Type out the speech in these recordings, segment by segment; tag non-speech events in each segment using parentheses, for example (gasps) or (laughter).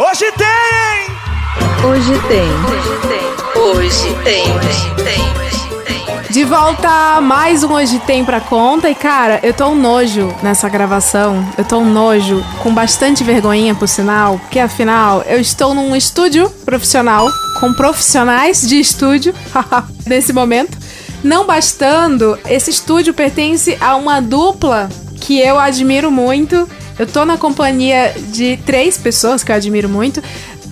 Hoje tem! Hoje tem. Hoje tem. Hoje tem. Hoje tem. De volta a mais um Hoje Tem pra conta. E cara, eu tô um nojo nessa gravação. Eu tô um nojo, com bastante vergonhinha por sinal. Porque afinal, eu estou num estúdio profissional, com profissionais de estúdio, (laughs) nesse momento. Não bastando, esse estúdio pertence a uma dupla que eu admiro muito. Eu tô na companhia de três pessoas que eu admiro muito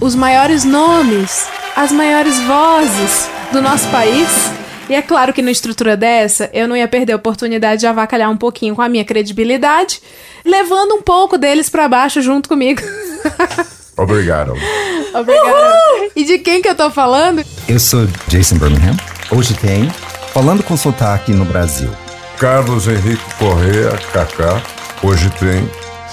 os maiores nomes, as maiores vozes do nosso país. E é claro que numa estrutura dessa, eu não ia perder a oportunidade de avacalhar um pouquinho com a minha credibilidade, levando um pouco deles para baixo junto comigo. (laughs) Obrigado. Obrigado. E de quem que eu tô falando? Eu sou Jason Birmingham. Hoje tem Falando com Sotaque no Brasil. Carlos Henrique Correa, Kaká. Hoje tem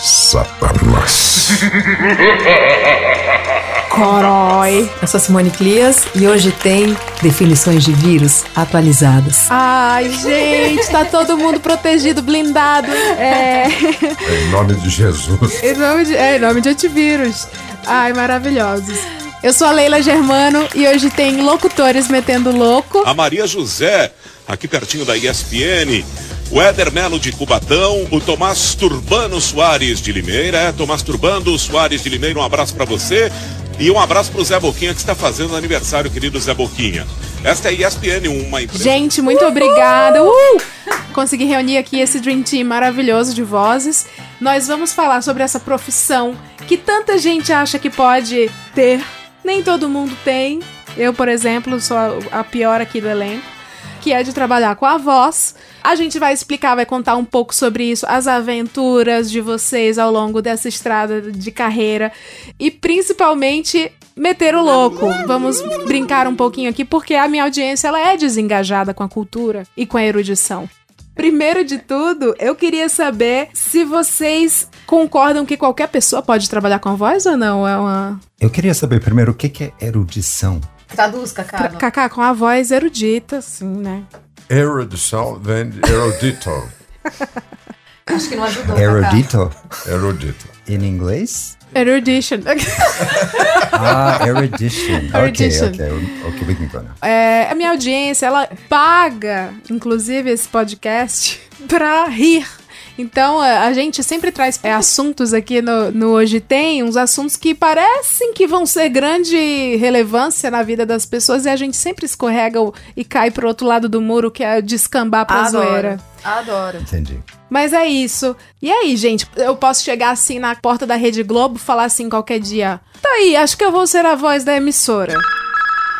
Satanás. (laughs) Corói. Eu sou Simone Clias e hoje tem definições de vírus atualizadas. Ai, gente, tá todo mundo protegido, blindado. É. Em nome de Jesus. Em nome de, é, em nome de antivírus. Ai, maravilhosos. Eu sou a Leila Germano e hoje tem locutores metendo louco. A Maria José, aqui pertinho da ESPN. O Éder Melo de Cubatão, o Tomás Turbano Soares de Limeira, é, Tomás Turbando Soares de Limeira, um abraço para você. E um abraço pro Zé Boquinha que está fazendo aniversário, querido Zé Boquinha. Esta é a ESPN, uma empresa. Gente, muito Uhul! obrigada. Uh! Consegui reunir aqui esse Dream Team maravilhoso de vozes. Nós vamos falar sobre essa profissão que tanta gente acha que pode ter. Nem todo mundo tem. Eu, por exemplo, sou a pior aqui do elenco que é de trabalhar com a voz. A gente vai explicar, vai contar um pouco sobre isso, as aventuras de vocês ao longo dessa estrada de carreira e principalmente meter o louco. Vamos brincar um pouquinho aqui porque a minha audiência ela é desengajada com a cultura e com a erudição. Primeiro de tudo, eu queria saber se vocês concordam que qualquer pessoa pode trabalhar com a voz ou não? É uma... Eu queria saber primeiro o que é erudição. Traduz, Cacá. Cacá, com a voz erudita, assim, né? Erudição vem de erudito. (laughs) Acho que não ajudou. Erudito? Erudito. Em inglês? Erudition. (laughs) ah, erudition. (laughs) Erudition. Ok, ok. Ok, we can go now. É, a minha audiência, ela paga, inclusive, esse podcast pra rir então, a gente sempre traz é, assuntos aqui no, no Hoje Tem, uns assuntos que parecem que vão ser grande relevância na vida das pessoas e a gente sempre escorrega e cai pro outro lado do muro, que é descambar pra Adoro. zoeira. Adoro. Entendi. Mas é isso. E aí, gente, eu posso chegar assim na porta da Rede Globo, falar assim qualquer dia: tá aí, acho que eu vou ser a voz da emissora.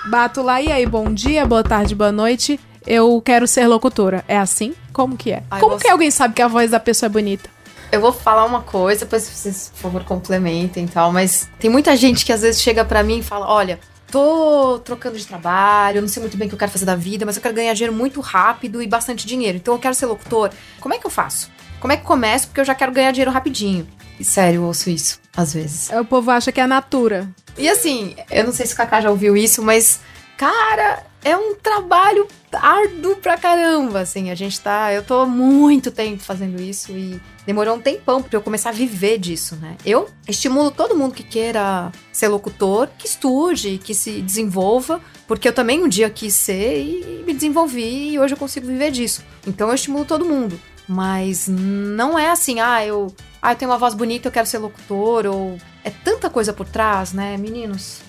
Bato lá, e aí, bom dia, boa tarde, boa noite eu quero ser locutora. É assim? Como que é? Ai, Como você... que alguém sabe que a voz da pessoa é bonita? Eu vou falar uma coisa, depois vocês, por favor, complementem e tal, mas tem muita gente que às vezes chega para mim e fala: olha, tô trocando de trabalho, não sei muito bem o que eu quero fazer da vida, mas eu quero ganhar dinheiro muito rápido e bastante dinheiro. Então eu quero ser locutor. Como é que eu faço? Como é que começo? Porque eu já quero ganhar dinheiro rapidinho. E sério, eu ouço isso, às vezes. O povo acha que é a natura. E assim, eu não sei se o Kaká já ouviu isso, mas, cara, é um trabalho árduo pra caramba, assim. A gente tá. Eu tô muito tempo fazendo isso e demorou um tempão pra eu começar a viver disso, né? Eu estimulo todo mundo que queira ser locutor, que estude, que se desenvolva, porque eu também um dia quis ser e me desenvolvi e hoje eu consigo viver disso. Então eu estimulo todo mundo. Mas não é assim, ah, eu, ah, eu tenho uma voz bonita, eu quero ser locutor, ou. É tanta coisa por trás, né, meninos?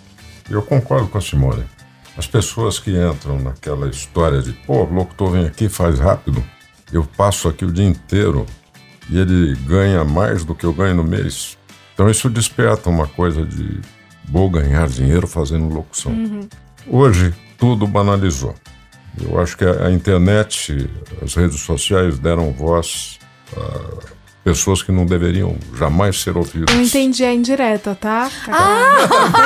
Eu concordo com a Simone. As pessoas que entram naquela história de, pô, o locutor vem aqui faz rápido, eu passo aqui o dia inteiro e ele ganha mais do que eu ganho no mês. Então isso desperta uma coisa de vou ganhar dinheiro fazendo locução. Uhum. Hoje tudo banalizou. Eu acho que a, internet, as redes sociais deram voz a pessoas que não deveriam jamais ser ouvidas. Eu entendi a indireta, tá? Ah!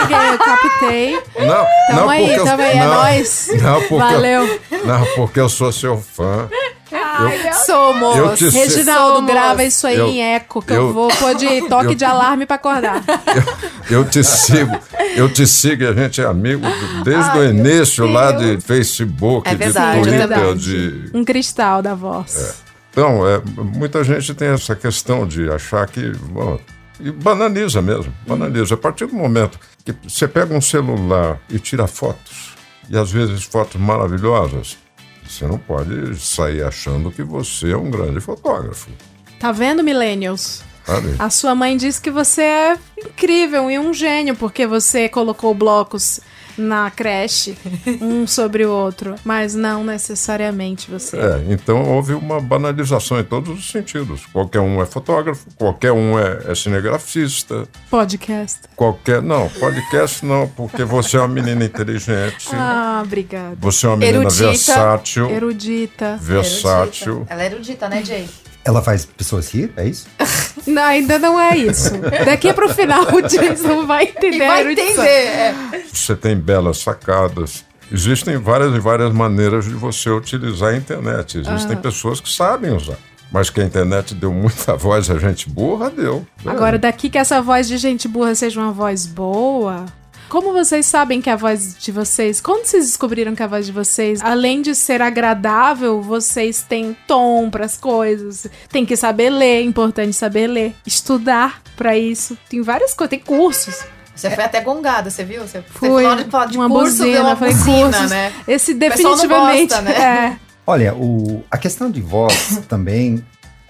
Peguei, eu captei. Não, tamo não, aí, porque tamo aí, não, é nóis. Não, porque, Valeu. Não, porque eu sou seu fã. eu, somos. Eu te Reginaldo, somos. grava isso aí eu, em eco, que eu, eu vou pôr de toque eu, de alarme pra acordar. Eu, te sigo, eu te sigo e a gente é amigo desde Ai, o início lá de Facebook, é verdade, de Twitter, é de... Um cristal da voz. É. Então, é, muita gente tem essa questão de achar que bom, E banaliza mesmo, banaliza. A partir do momento que você pega um celular e tira fotos, e às vezes fotos maravilhosas, você não pode sair achando que você é um grande fotógrafo. Tá vendo, Millennials? Sabe? A sua mãe disse que você é incrível e um gênio porque você colocou blocos na creche, um sobre o outro, mas não necessariamente você. É, então houve uma banalização em todos os sentidos. Qualquer um é fotógrafo, qualquer um é, é cinegrafista, Podcast. qualquer. Não, podcast não, porque você é uma menina inteligente, Ah, obrigada. você é uma menina Erudita. versátil. Erudita. Versátil. Erudita. Ela é erudita, né, Jay? Ela faz pessoas rir, é isso? (laughs) Não, ainda não é isso. Daqui pro final o Jason vai entender. E vai entender. é. Você tem belas sacadas. Existem várias e várias maneiras de você utilizar a internet. Existem pessoas que sabem usar. Mas que a internet deu muita voz a gente burra, deu. Agora, daqui que essa voz de gente burra seja uma voz boa. Como vocês sabem que a voz de vocês. Quando vocês descobriram que a voz de vocês, além de ser agradável, vocês têm tom pras coisas. Tem que saber ler, é importante saber ler. Estudar pra isso. Tem várias coisas, tem cursos. Você foi até gongada, você viu? Você, Foi você na hora de falar de uma curso, buzina, uma falei buzina, cursos. né? Esse definitivamente. gosta, né? É. Olha, o, a questão de voz também.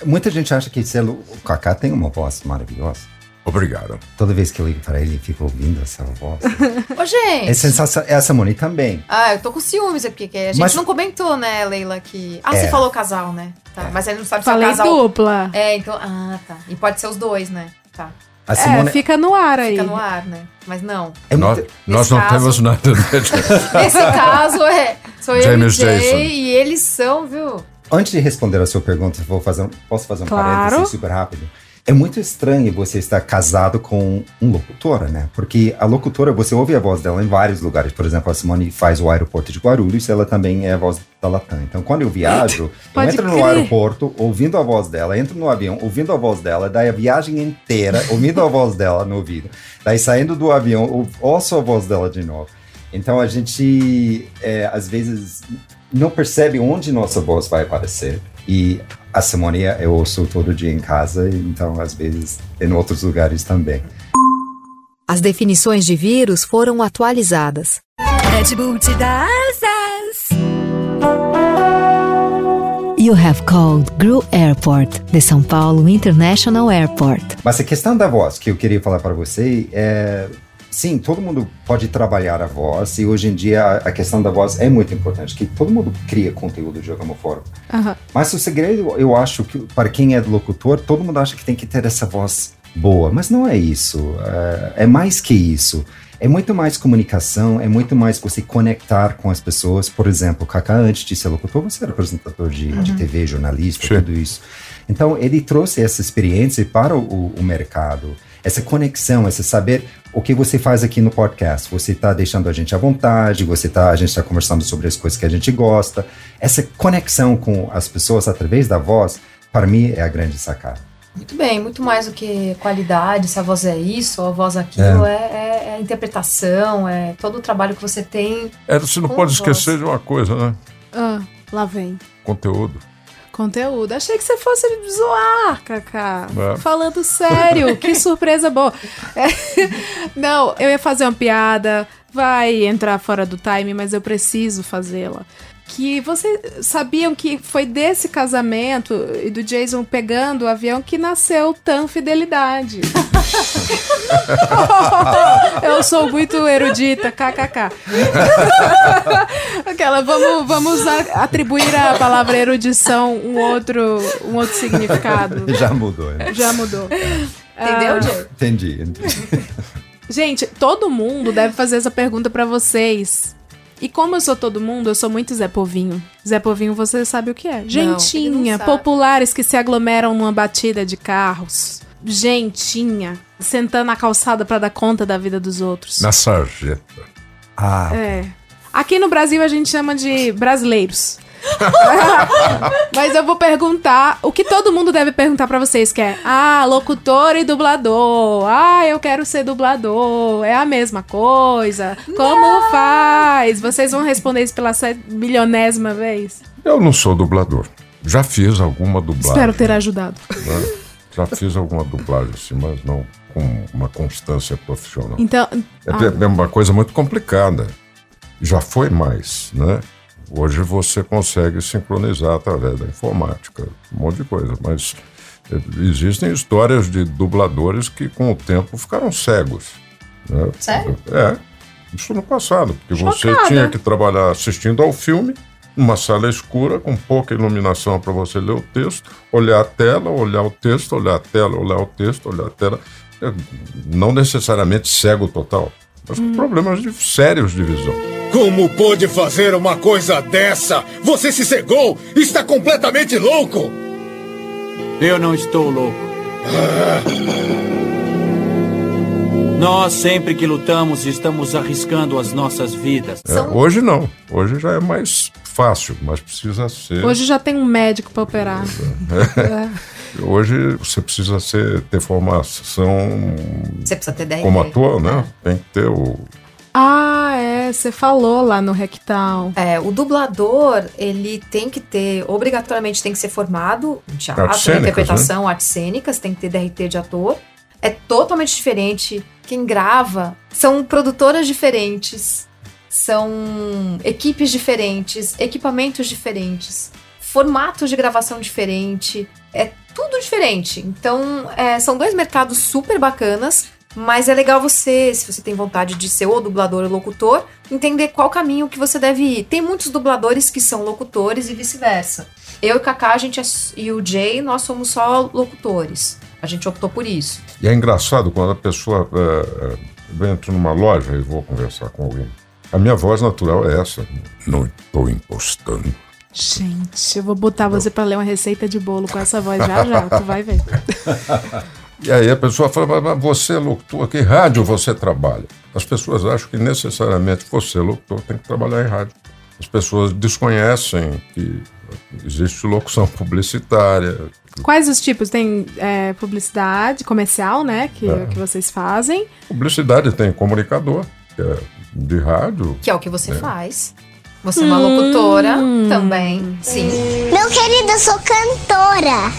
Muita gente acha que o Kaká tem uma voz maravilhosa. Obrigado. Toda vez que eu ligo para ele, ele fica ouvindo essa voz. (laughs) Ô, gente. É sensacional. Essa Moni também. Ah, eu tô com ciúmes aqui, que a gente Mas- não comentou, né, Leila, que... Ah, É. você falou casal, né? Tá, mas ele não sabe Falei se é o casal... dupla. É, então... Ah, tá. E pode ser os dois, né? Tá. A É, Simone fica no ar aí. Fica no ar, né? Mas não. é Nós, muito- nós não caso- temos nada. né? (laughs) Nesse caso, é... Sou eu James e o Jay, Jason. e eles são, viu? Antes de responder a sua pergunta, vou fazer um- posso fazer um Claro. parênteses super rápido? É muito estranho você estar casado com um locutora, né? Porque a locutora, você ouve a voz dela em vários lugares. Por exemplo, a Simone faz o aeroporto de Guarulhos, ela também é a voz da Latam. Então, quando eu viajo, (laughs) eu entro no crer. aeroporto ouvindo a voz dela, entro no avião ouvindo a voz dela, daí a viagem inteira ouvindo a voz dela no ouvido. Daí saindo do avião, ou- ouço a voz dela de novo. Então, a gente, é, às vezes, não percebe onde nossa voz vai aparecer. E a Simone eu ouço todo dia em casa, então às vezes em outros lugares também. As definições de vírus foram atualizadas. Red Bull te dá asas. You have called GRU Airport, de São Paulo International Airport. Mas a questão da voz que eu queria falar para você é. Sim, todo mundo pode trabalhar a voz e hoje em dia a- questão da voz é muito importante, que todo mundo cria conteúdo de alguma forma. Aham. Mas o segredo, eu acho que para quem é locutor, todo mundo acha que tem que ter essa voz boa, mas não é isso. É, é mais que isso. É muito mais comunicação, é muito mais você conectar com as pessoas. Por exemplo, o Kaká, antes de ser locutor, você era apresentador de, de TV, jornalista, Sim. tudo isso. Então, ele trouxe essa experiência para o, o mercado, essa conexão, esse saber o que você faz aqui no podcast. Você está deixando a gente à vontade, você tá, a gente está conversando sobre as coisas que a gente gosta. Essa conexão com as pessoas através da voz, para mim, é a grande sacada. Muito bem, muito mais do que qualidade, se a voz é isso ou a voz é aquilo, é, é- é a interpretação, é todo o trabalho que você tem. É, você não pode voz. esquecer de uma coisa, né? Ah, lá vem. Conteúdo. Conteúdo. Achei que você fosse zoar, Kaká. É. Falando sério, (laughs) que surpresa boa. É, Não, eu ia fazer uma piada, vai entrar fora do time, mas eu preciso fazê-la. Que vocês sabiam que foi desse casamento e do Jason pegando o avião que nasceu Tan Fidelidade. (laughs) eu sou muito erudita, kkk. (laughs) Aquela, vamos, vamos a- atribuir à palavra erudição um outro, um outro significado. (laughs) Já mudou, né? Já mudou. Entendeu, Ah, Jay? Entendi. entendi. Gente, todo mundo deve fazer essa pergunta pra vocês. E como eu sou todo mundo, eu sou muito Zé Povinho. Zé Povinho, você sabe o que é? Gentinha, não sabe. populares que se aglomeram numa batida de carros. Gentinha, sentando na calçada pra dar conta da vida dos outros. Na sarjeta. Ah, É. Aqui no Brasil a gente chama de brasileiros. (laughs) Mas eu vou perguntar o que todo mundo deve perguntar pra vocês, que é: "Ah, locutor e dublador. Ah, eu quero ser dublador. É a mesma coisa? Como faz?" Vocês vão responder isso pela milionésima vez? Eu não sou dublador. Já fiz alguma dublagem. Espero ter ajudado. né? Já fiz alguma dublagem assim, mas não com uma constância profissional. Então, É, ah, é uma coisa muito complicada. Já foi mais, né? Hoje você consegue sincronizar através da informática, um monte de coisa. Mas existem histórias de dubladores que, com o tempo, ficaram cegos. Né? Sério? É. Isso no passado, porque você Chocada. tinha que trabalhar assistindo ao filme, numa sala escura, com pouca iluminação para você ler o texto, olhar a tela, olhar o texto, olhar a tela, olhar o texto, olhar a tela. É, Não necessariamente cego total, mas com problemas de- sérios de visão. Como pôde fazer uma coisa dessa? Você se cegou? Está completamente louco! Eu não estou louco. Nós, sempre que lutamos, estamos arriscando as nossas vidas. É, hoje não. Hoje já é mais fácil, mas precisa ser. hoje já tem um médico pra operar. (laughs) Hoje você precisa ser, ter formação Você precisa ter 10 como ator, né? Tem que ter o. Ah, é, você falou lá no Rectal. É, o dublador, ele tem que ter, obrigatoriamente tem que ser formado em teatro, Artes cênicas, né? interpretação, artes cênicas, tem que ter DRT de ator. É totalmente diferente. Quem grava são produtoras diferentes, são equipes diferentes, equipamentos diferentes, formatos de gravação diferente, é tudo diferente. Então, é, são dois mercados super bacanas, mas é legal você, se você tem vontade de ser ou dublador ou locutor, entender qual caminho que você deve ir. Tem muitos dubladores que são locutores e vice-versa. Eu e Kaká, a gente é, e o Jay, nós somos só locutores. A gente optou por isso. E é engraçado quando a pessoa é, é, eu entro numa loja e vou conversar com alguém. A minha voz natural é essa. Não estou impostando. Gente, eu vou botar você pra ler uma receita de bolo com essa voz já já, tu vai ver. (laughs) E aí a pessoa fala, mas você é locutor, que rádio você trabalha? As pessoas acham que necessariamente você, locutor, tem que trabalhar em rádio. As pessoas desconhecem que existe locução (laughs) publicitária. Quais os tipos? Tem é, publicidade comercial, né? Que, É. que vocês fazem. Publicidade tem comunicador, que é de rádio. Que é o que você faz. Você é uma locutora também, sim. Meu querido, eu sou cantora.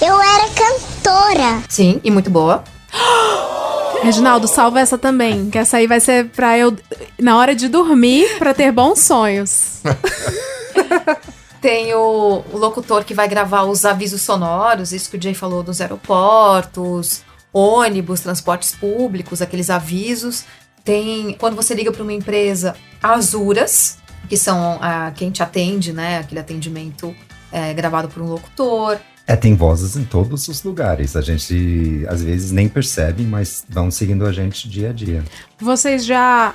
Eu era cantora. Sim, e muito boa. Reginaldo, salva essa também, que essa aí vai ser pra eu, na hora de dormir, pra ter bons sonhos. (laughs) Tem o, o locutor que vai gravar os avisos sonoros, isso que o Jay falou dos aeroportos, ônibus, transportes públicos, aqueles avisos. Tem, quando você liga para uma empresa, Azuras, que são ah, quem te atende, né? Aquele atendimento é, gravado por um locutor. É, tem vozes em todos os lugares. A gente às vezes nem percebe, mas vão seguindo a gente dia a dia. Vocês já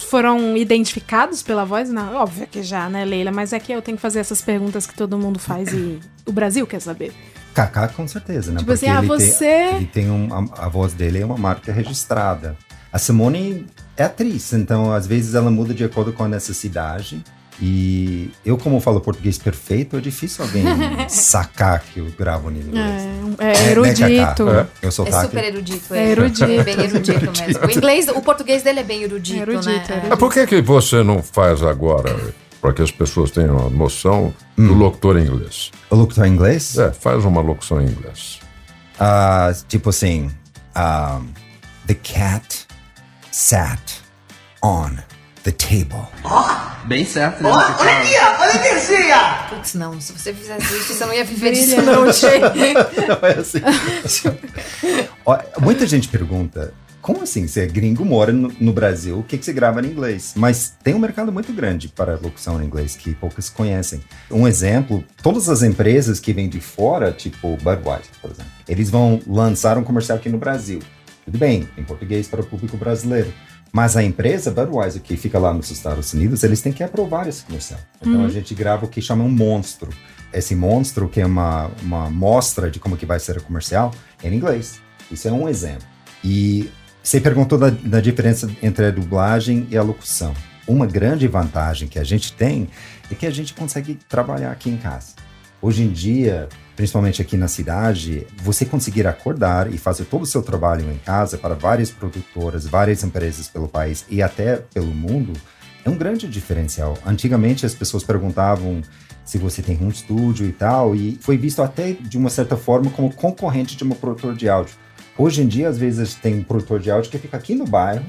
foram identificados pela voz? Não, óbvio que já, né, Leila? Mas é que eu tenho que fazer essas perguntas que todo mundo faz e o Brasil quer saber. Kaká, com certeza, né? Tipo assim, ah, ele você- Tem, ele tem um, a, a voz dele é uma marca registrada. A Simone é atriz, então às vezes ela muda de acordo com a necessidade. E eu, como falo português perfeito, é difícil alguém (laughs) sacar que eu gravo em inglês. É, é né, erudito. Kaká? Eu sou É super erudito. É erudito. É bem erudito mesmo. (laughs) O inglês, o português dele é bem erudito, Erudito, né? erudito. Mas por que, que você não faz agora, para que as pessoas tenham uma noção do locutor em inglês? O locutor em inglês? É, faz uma locução em inglês. Ah, tipo assim, um, the cat sat on the table. Bem certo, né? Putz, não, se você fizesse isso, você não ia viver disso, não. (laughs) Não é assim. (laughs) Muita gente pergunta, como assim? Você é gringo, mora no, no Brasil, o que, que você grava em inglês? Mas tem um mercado muito grande para locução em inglês que poucos conhecem. Um exemplo, todas as empresas que vêm de fora, tipo Budweiser, por exemplo, eles vão lançar um comercial aqui no Brasil. Tudo bem, em português para o público brasileiro. Mas a empresa Budweiser, que fica lá nos Estados Unidos, eles têm que aprovar esse comercial. Então a gente grava o que chama um monstro. Esse monstro, que é uma, uma mostra de como que vai ser o comercial, é em inglês. Isso é um exemplo. E você perguntou da, da diferença entre a dublagem e a locução. Uma grande vantagem que a gente tem é que a gente consegue trabalhar aqui em casa. Hoje em dia, principalmente aqui na cidade, você conseguir acordar e fazer todo o seu trabalho em casa para várias produtoras, várias empresas pelo país e até pelo mundo, é um grande diferencial. Antigamente as pessoas perguntavam se você tem um estúdio e tal, e foi visto até de uma certa forma como concorrente de um produtor de áudio. Hoje em dia, às vezes, tem um produtor de áudio que fica aqui no bairro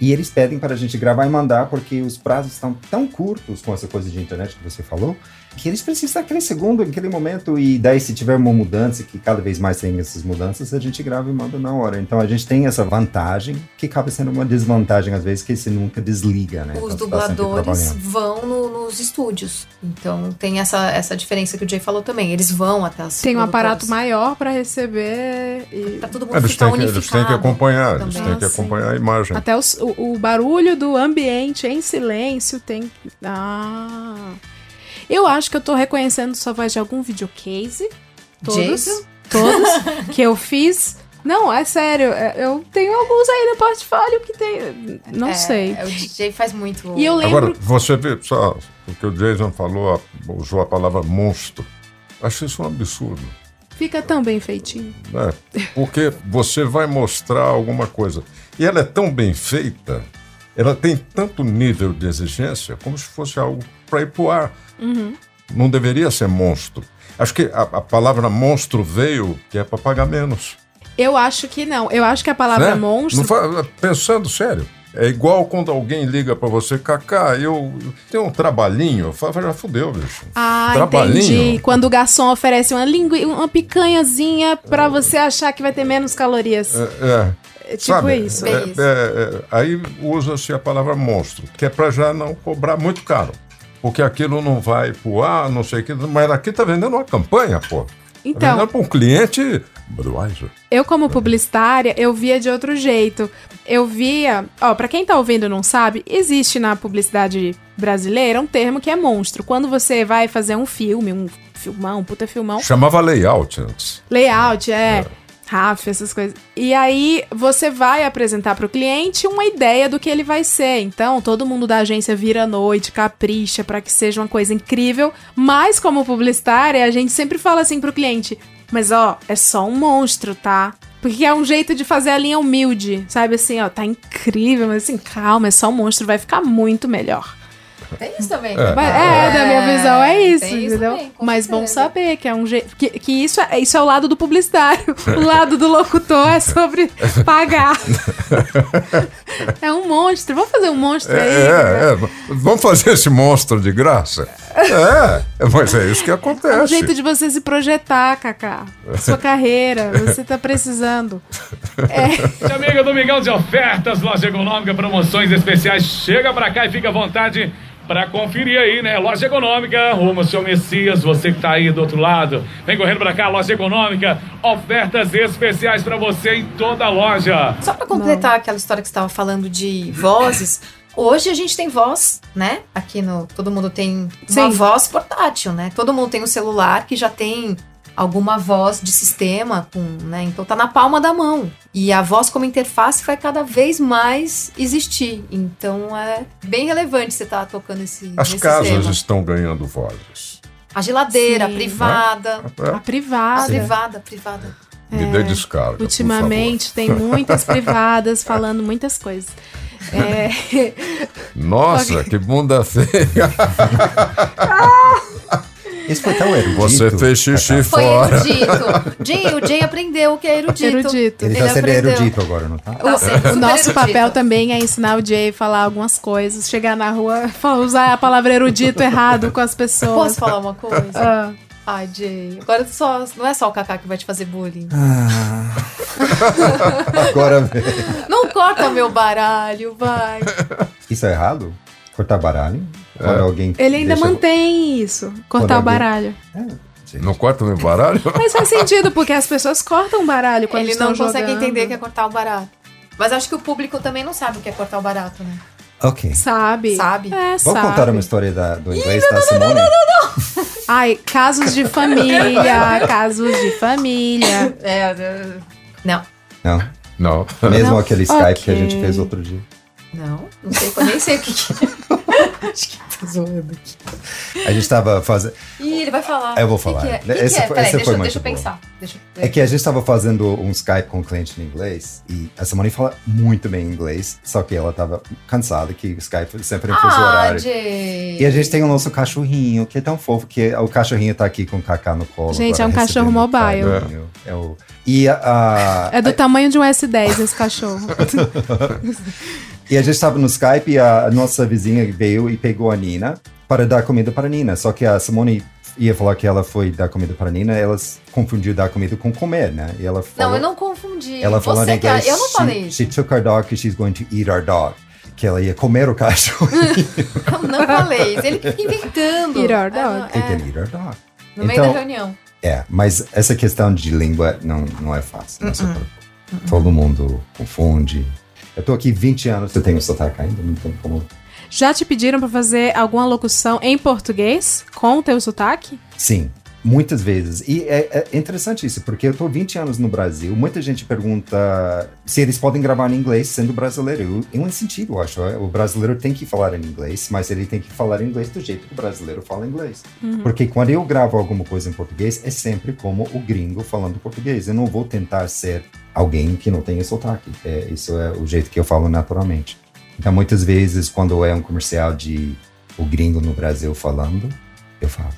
e eles pedem para a gente gravar e mandar porque os prazos estão tão curtos com essa coisa de internet que você falou, que eles precisam daquele segundo, aquele momento, e daí se tiver uma mudança, que cada vez mais tem essas mudanças, a gente grava e manda na hora. Então a gente tem essa vantagem, que acaba sendo uma desvantagem às vezes, que você nunca desliga, né? Os Então, tá dubladores trabalhando. vão no- nos estúdios. Então tem essa, essa diferença que o Jay falou também. Eles vão até as Tem um aparato maior pra receber e Pra todo mundo Eles ficar têm, que, unificado. eles têm que acompanhar, eles também. têm que Ah, acompanhar a imagem. até os- o, o barulho do ambiente em silêncio tem. Ah. Eu acho que eu tô reconhecendo sua voz de algum videocase. Todos. Jason? Todos (laughs) que eu fiz. Não, é sério. é- Eu tenho alguns aí no portfólio que tem. Não É, sei. é, O DJ faz muito. E eu lembro. Agora, você vê, só o que o Jason falou, usou a palavra monstro. Acho isso um absurdo. Fica tão bem feitinho. né? Porque você vai mostrar alguma coisa. E ela é tão bem feita, ela tem tanto nível de exigência, como se fosse algo para ir pro ar. Uhum. Não deveria ser monstro. Acho que a, a palavra monstro veio que é para pagar menos. Eu acho que não. Eu acho que a palavra né? monstro. Fa- pensando sério. É igual quando alguém liga para você, Cacá, eu eu tenho um trabalhinho. Eu falo, já fudeu, bicho. Ah, Trabalhinho. entendi. Quando o garçom oferece uma lingui... uma picanhazinha pra você achar que vai ter menos calorias. É, é. É tipo Sabe, isso. é- é- é, aí usa-se a palavra monstro, que é para já não cobrar muito caro. Porque aquilo não vai pro ar, não sei o que. Mas aqui tá vendendo uma campanha, pô. Tá Então, vendendo para um cliente Budweiser. eu como publicitária, eu via de outro jeito. Eu via, ó, pra quem tá ouvindo e não sabe, existe na publicidade brasileira um termo que é monstro. Quando você vai fazer um filme, um filmão, um puta filmão, Chamava layout antes. Layout, é. RAF, essas coisas. E aí você vai apresentar para o cliente uma ideia do que ele vai ser. Então, todo mundo da agência vira à noite, capricha para que seja uma coisa incrível. Mas como publicitária, a gente sempre fala assim pro cliente: "Mas ó, é só um monstro, tá?" Porque é um jeito de fazer a linha humilde, sabe assim, ó, tá incrível, mas assim, calma, é só um monstro, vai ficar muito melhor. Tem isso também. É. Mas, é, da minha visão é isso, isso entendeu? também, Mas bom saber que é um jeito. Que, que isso, é, isso é o lado do publicitário. (laughs) o lado do locutor é sobre pagar. (laughs) é um monstro. Vamos fazer um monstro É, aí? é, é. Vamos fazer esse monstro de graça? É, mas é isso que É um acontece. jeito de você se projetar, Kaká. Sua (laughs) carreira. Você tá precisando. Minha amiga Domingão de Ofertas, Loja Econômica, promoções especiais. Chega pra cá e fica à vontade pra conferir aí, né? Loja Econômica, rumo ao seu Messias, você que tá aí do outro lado. Vem correndo pra cá, Loja Econômica, ofertas especiais pra você em toda a loja. Só pra completar aquela história que você estava falando de vozes, hoje a gente tem voz, né? Aqui no. Todo mundo tem uma Sim. voz portátil, né? Todo mundo tem um celular que já tem alguma voz de sistema, com, né? Então tá na palma da mão. E a voz como interface vai cada vez mais existir. Então é bem relevante você estar tocando esse. As nesse casas tema. estão ganhando vozes. A geladeira, Sim. a privada. É? A privada. A privada, a privada. Me dê descarga. por Ultimamente tem muitas (laughs) privadas falando muitas coisas. É. (laughs) Nossa, que bunda feia. (laughs) Esse foi tão erudito. Você fez xixi Foi fora. erudito. Jay, o Jay aprendeu o que é erudito. Erudito. Ele, tá sendo aprendeu. erudito agora, não tá? Tá sendo O super nosso erudito. papel também é ensinar o Jay a falar algumas coisas, chegar na rua, falar- usar a palavra erudito errado com as pessoas. Posso falar uma coisa? Ah, Ai, Jay. Agora só, não é só o Kaká que vai te fazer bullying. Ah. (laughs) Agora vem. Não corta meu baralho, vai. Isso é errado? Cortar baralho? Quando alguém. ele ainda deixa- mantém isso, cortar Quando o alguém- baralho. Não corta meu baralho? (laughs) Mas faz sentido, porque as pessoas cortam o baralho quando Ele estão não consegue jogando. entender que é cortar o barato. Mas acho que o público também não sabe o que é cortar o barato, né? Ok. Sabe? Sabe? É, Vamos sabe. contar uma história da- do inglês da Simone? Ai, casos de família, (laughs) casos de família. É, não. Não. Não. Mesmo Não. aquele Skype que a gente fez outro dia. Não, não sei, eu nem sei o que, que é. (laughs) Acho que tô zoando aqui. A gente tava fazendo. Ih, ele vai falar. Eu vou falar. Que é? Essa que é? foi- Peraí, essa deixa, foi muito deixa eu boa. pensar. Deixa eu- É que a gente estava fazendo um Skype com um cliente em inglês e a Simone fala muito bem inglês, só que ela estava cansada que o Skype sempre é fuso Ah, horário. Jay. E a gente tem o nosso cachorrinho, que é tão fofo, que o cachorrinho tá aqui com o Kaká no colo. Gente, é um cachorro mobile. carinho. É o... E a, a- É do tamanho de um S10 esse cachorro. (laughs) E a gente estava no Skype e a, nossa vizinha veio e pegou a Nina para dar comida para a Nina. Só que a Simone ia falar que ela foi dar comida para a Nina, ela confundiu dar comida com comer, né? E ela Não, falou, eu não confundi. ela falou Você que inglês, Eu não she- falei isso. She took our dog because she's going to eat our dog. Que ela ia comer o cachorro. (laughs) Eu não falei isso. Ele fica inventando. Eat our É, dog. You é, can eat our dog. no meio Então- da reunião. É, mas essa questão de língua não, não é fácil. Não se Uh-uh. preocupe. Todo mundo confunde. Eu tô aqui 20 anos, eu tenho sotaque ainda, não tem como. Já te pediram pra fazer alguma locução em português com o teu sotaque? Sim, muitas vezes. E é, é interessante isso, porque eu tô 20 anos no Brasil, muita gente pergunta se eles podem gravar em inglês sendo brasileiro. Eu, eu incentivo, eu acho. é, O brasileiro tem que falar em inglês, mas ele tem que falar inglês do jeito que o brasileiro fala inglês. Porque quando eu gravo alguma coisa em português, é sempre como o gringo falando português. Eu não vou tentar ser alguém que não tenha sotaque. É, isso é o jeito que eu falo naturalmente. Então, muitas vezes, quando é um comercial de o gringo no Brasil falando, eu falo.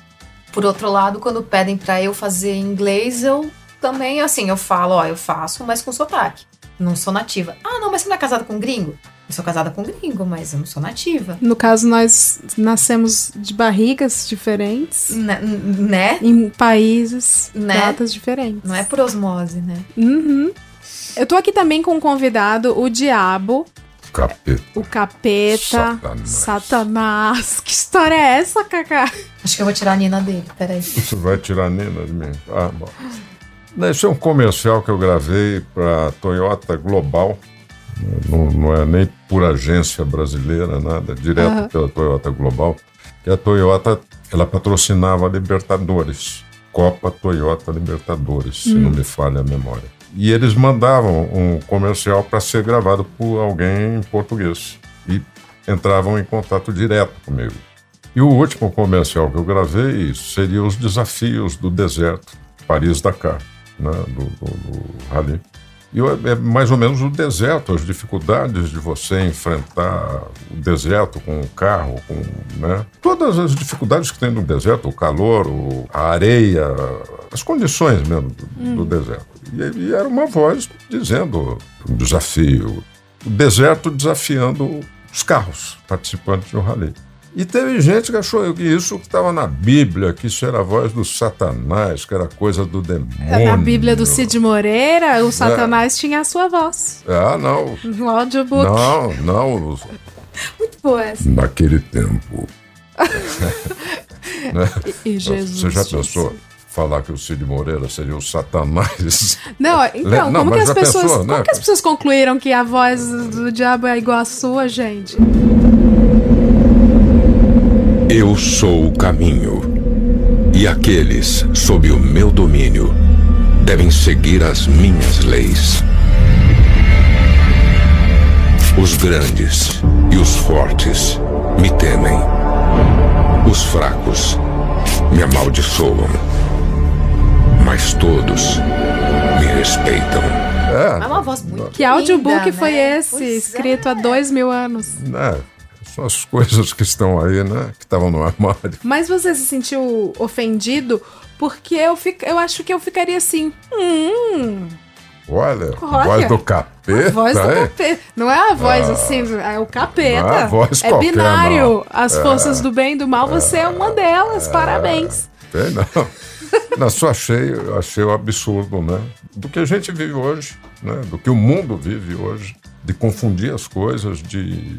Por outro lado, quando pedem pra eu fazer inglês, eu também, assim, eu falo, ó, eu faço, mas com sotaque. Não sou nativa. Ah, não, mas você não é casada com gringo? Eu sou casada com gringo, mas eu não sou nativa. No caso, nós nascemos de barrigas diferentes, Né? né? em países, Né? datas diferentes. Não é por osmose, né? Uhum. Eu tô aqui também com um convidado, o Diabo, Capeta. o Capeta, Satanás. Satanás. Que história é essa, Cacá? Acho que eu vou tirar a Nina dele, peraí. Você vai tirar a Nina de mim? Ah, bom. Esse é um comercial que eu gravei para Toyota Global. Não, não é nem por agência brasileira, nada, direto Aham. pela Toyota Global. Que a Toyota, ela patrocinava a Libertadores, Copa Toyota Libertadores, se não me falha a memória. E eles mandavam um comercial para ser gravado por alguém em português. E entravam em contato direto comigo. E o último comercial que eu gravei seria os desafios do deserto, Paris-Dakar, né, do, do, do rally. E eu- é mais ou menos o deserto, as dificuldades de você enfrentar o deserto com o carro, com né, todas as dificuldades que tem no deserto, o calor, o- a areia, as condições mesmo do, do deserto. E, e era uma voz dizendo um desafio, o deserto desafiando os carros participantes de um rally. E teve gente que achou que isso que estava na Bíblia, que isso era a voz do Satanás, que era coisa do demônio. Na Bíblia do Cid Moreira, o Satanás tinha a sua voz. Ah, não. No audiobook. Não, não. Muito boa essa. Naquele tempo. (laughs) Né? E Jesus Você já pensou falar que o Cid Moreira seria o Satanás? Não, (laughs) então, Não, como, que as pessoas, pensou, como né? que as pessoas concluíram que a voz do diabo é igual à sua, gente? Eu sou o caminho, e aqueles sob o meu domínio devem seguir as minhas leis. Os grandes e os fortes me temem. Os fracos me amaldiçoam. Mas todos me respeitam. É uma voz muito Que audiobook linda, foi né? esse, Pois é. escrito há dois mil anos? né? São as coisas que estão aí, né? Que estavam no armário. Mas você se sentiu ofendido? Porque eu, fico, eu acho que eu ficaria assim. Hum, Olha, Olha, voz do a capeta. voz do hein? capeta. Não é a voz Ah. assim, é o capeta. É a voz é qualquer, binário. não. As É. forças do bem e do mal, você é uma delas. Parabéns. Tem, não. (laughs) não, só achei, achei o absurdo, né? Do que a gente vive hoje, né? Do que o mundo vive hoje, de confundir as coisas, de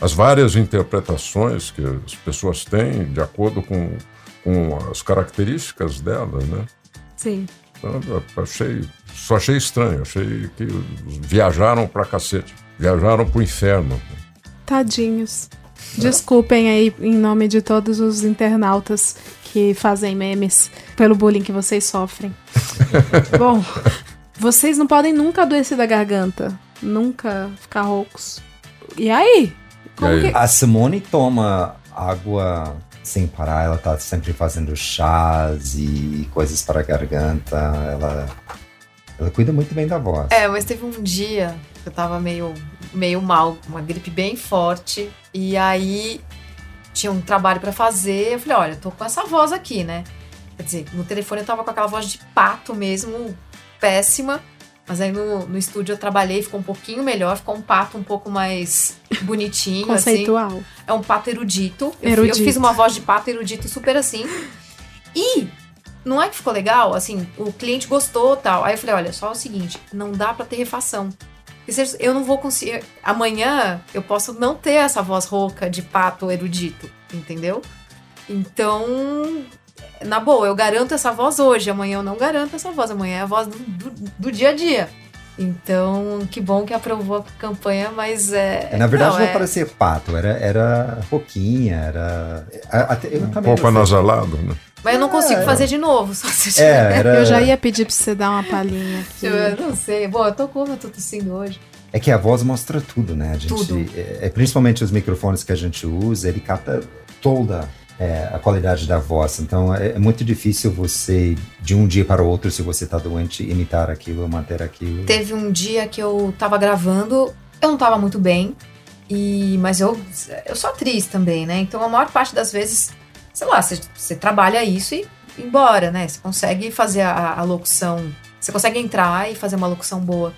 as várias interpretações que as pessoas têm de acordo com, com as características delas, né? Sim. Então, achei, só achei estranho, achei que viajaram pra cacete, viajaram pro inferno. Tadinhos. Desculpem aí em nome de todos os internautas que fazem memes pelo bullying que vocês sofrem. (laughs) Bom, vocês não podem nunca adoecer da garganta, nunca ficar roucos. E aí? Que- A Simone toma água sem parar, ela tá sempre fazendo chás e coisas para a garganta. Ela, ela cuida muito bem da voz. É, mas teve um dia que eu tava meio, meio mal, uma gripe bem forte. E aí tinha um trabalho pra fazer. Eu falei, olha, eu tô com essa voz aqui, né? Quer dizer, no telefone eu tava com aquela voz de pato mesmo, péssima. Mas aí no, no estúdio eu trabalhei, ficou um pouquinho melhor, ficou um pato um pouco mais bonitinho, (laughs) assim. Conceitual. É um pato erudito. Eu, Erudito. eu fiz uma voz de pato erudito super assim. E não é que ficou legal, assim, o cliente gostou tal. Aí eu falei, olha, só o seguinte, não dá pra ter refação. Eu não vou conseguir. Amanhã eu posso não ter essa voz rouca de pato erudito, entendeu? Então, na boa, eu garanto essa voz hoje, amanhã eu não garanto essa voz, amanhã é a voz do, do, do dia a dia. Então, que bom que aprovou a campanha, mas é. Na verdade, não, é- parecia pato, era, era roquinha, era. eu Um não sei. anasalado, né? Mas eu não consigo É. fazer de novo, (laughs) só se É, era- Eu já ia pedir pra você dar uma palhinha aqui. Eu não sei. Bom, eu tô como eu tô tossindo hoje. É que a voz mostra tudo, né? A gente, Tudo. É, é, principalmente os microfones que a gente usa, ele capta toda é, a qualidade da voz. Então é, é muito difícil você, de um dia para o outro, se você está doente, imitar aquilo, manter aquilo. Teve um dia que eu tava gravando, eu não tava muito bem, e mas eu, eu sou atriz também, né? Então a maior parte das vezes, sei lá, você, trabalha isso e embora, né? Você consegue fazer a, a locução, você consegue entrar e fazer uma locução boa.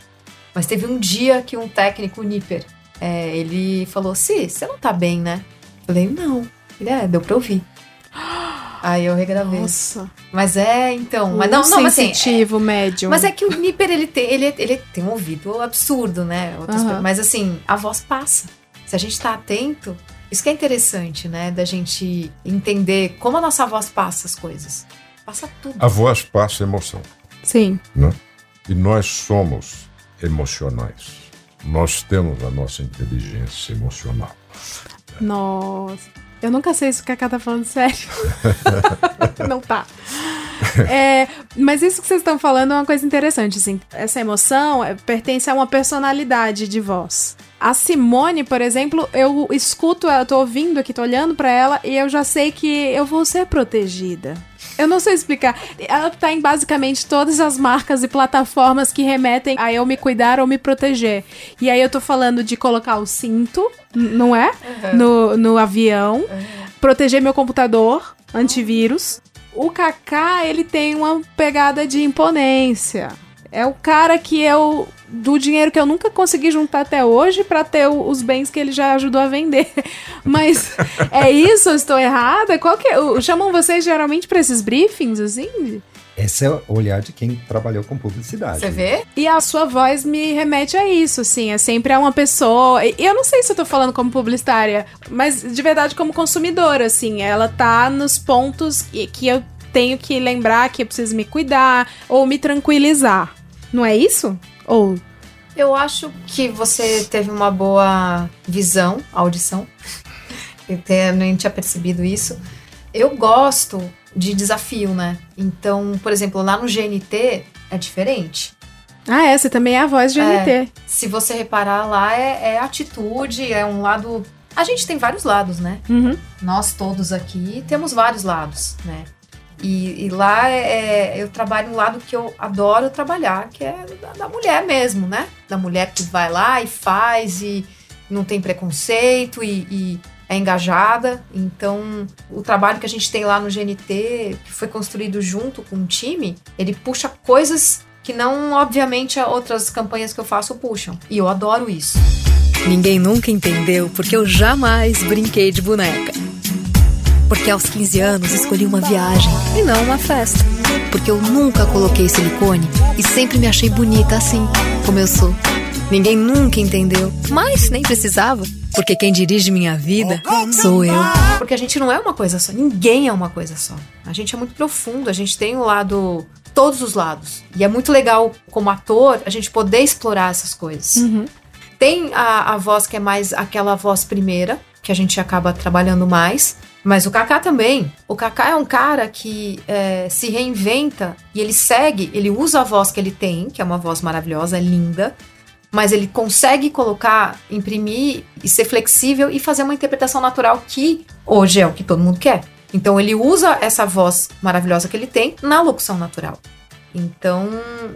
Mas teve um dia que um técnico, o Nipper, é, ele falou: Si, você não tá bem, né? Eu falei: Não. Ele é, deu pra ouvir. Aí eu regravei. Nossa. Mas é, então. Mas Um não, não, mas assim, sensitivo, médium. mas é que o Nipper, ele tem, ele, ele tem um ouvido absurdo, né? Pe- Mas assim, a voz passa. Se a gente tá atento, isso que é interessante, né? Da gente entender como a nossa voz passa as coisas. Passa tudo. A voz passa emoção, Sim. né? E nós somos emocionais. Nós temos a nossa inteligência emocional. Nossa. Eu nunca sei se o Kaká tá falando sério. (laughs) Não tá. É, mas isso que vocês estão falando é uma coisa interessante, assim. Essa emoção é, pertence a uma personalidade de voz. A Simone, por exemplo, eu escuto ela, tô ouvindo aqui, tô olhando pra ela e eu já sei que eu vou ser protegida. Eu não sei explicar. Ela tá em basicamente todas as marcas e plataformas que remetem a eu me cuidar ou me proteger. E aí eu tô falando de colocar o cinto, não é? No, no avião, proteger meu computador, antivírus. O Kaká, ele tem uma pegada de imponência. É o cara que eu. Do dinheiro que eu nunca consegui juntar até hoje pra ter os bens que ele já ajudou a vender. (laughs) Mas é isso? Eu estou errada? Qual que é? o- Chamam vocês geralmente pra esses briefings, assim? Esse é o olhar de quem trabalhou com publicidade. Você vê? E a sua voz me remete a isso, assim. É sempre a uma pessoa. E eu não sei se eu tô falando como publicitária, mas de verdade como consumidora, assim. Ela tá nos pontos que eu tenho que lembrar que eu preciso me cuidar ou me tranquilizar. Não é isso? Ou. Eu acho que você teve uma boa visão, audição. (laughs) Eu até nem tinha percebido isso. Eu gosto de desafio, né? Então, por exemplo, lá no GNT é diferente. Ah, é? Você também é a voz de É, NT. se você reparar lá, é, é atitude, é um lado. A gente tem vários lados, né? Uhum. Nós todos aqui temos vários lados, né? E, e lá é, eu trabalho um lado que eu adoro trabalhar, que é da, da mulher mesmo, né? Da mulher que vai lá e faz e não tem preconceito e, e é engajada. Então, o trabalho que a gente tem lá no GNT, que foi construído junto com o time, ele puxa coisas que não, obviamente, outras campanhas que eu faço puxam. E eu adoro isso. Ninguém nunca entendeu porque eu jamais brinquei de boneca. Porque aos 15 anos escolhi uma viagem e não uma festa. Porque eu nunca coloquei silicone e sempre me achei bonita assim, como eu sou. Ninguém nunca entendeu, mas nem precisava. Porque quem dirige minha vida sou eu. Porque a gente não é uma coisa só, ninguém é uma coisa só. A gente é muito profundo, a gente tem o lado, todos os lados. E é muito legal, como ator, a gente poder explorar essas coisas. Tem a, a voz que é mais aquela voz primeira, que a gente acaba trabalhando mais. Mas o Kaká também. O Kaká é um cara que é, se reinventa e ele segue, ele usa a voz que ele tem, que é uma voz maravilhosa, linda, Mas ele consegue colocar, imprimir e ser flexível e fazer uma interpretação natural que hoje é o que todo mundo quer. Então ele usa essa voz maravilhosa que ele tem na locução natural. Então,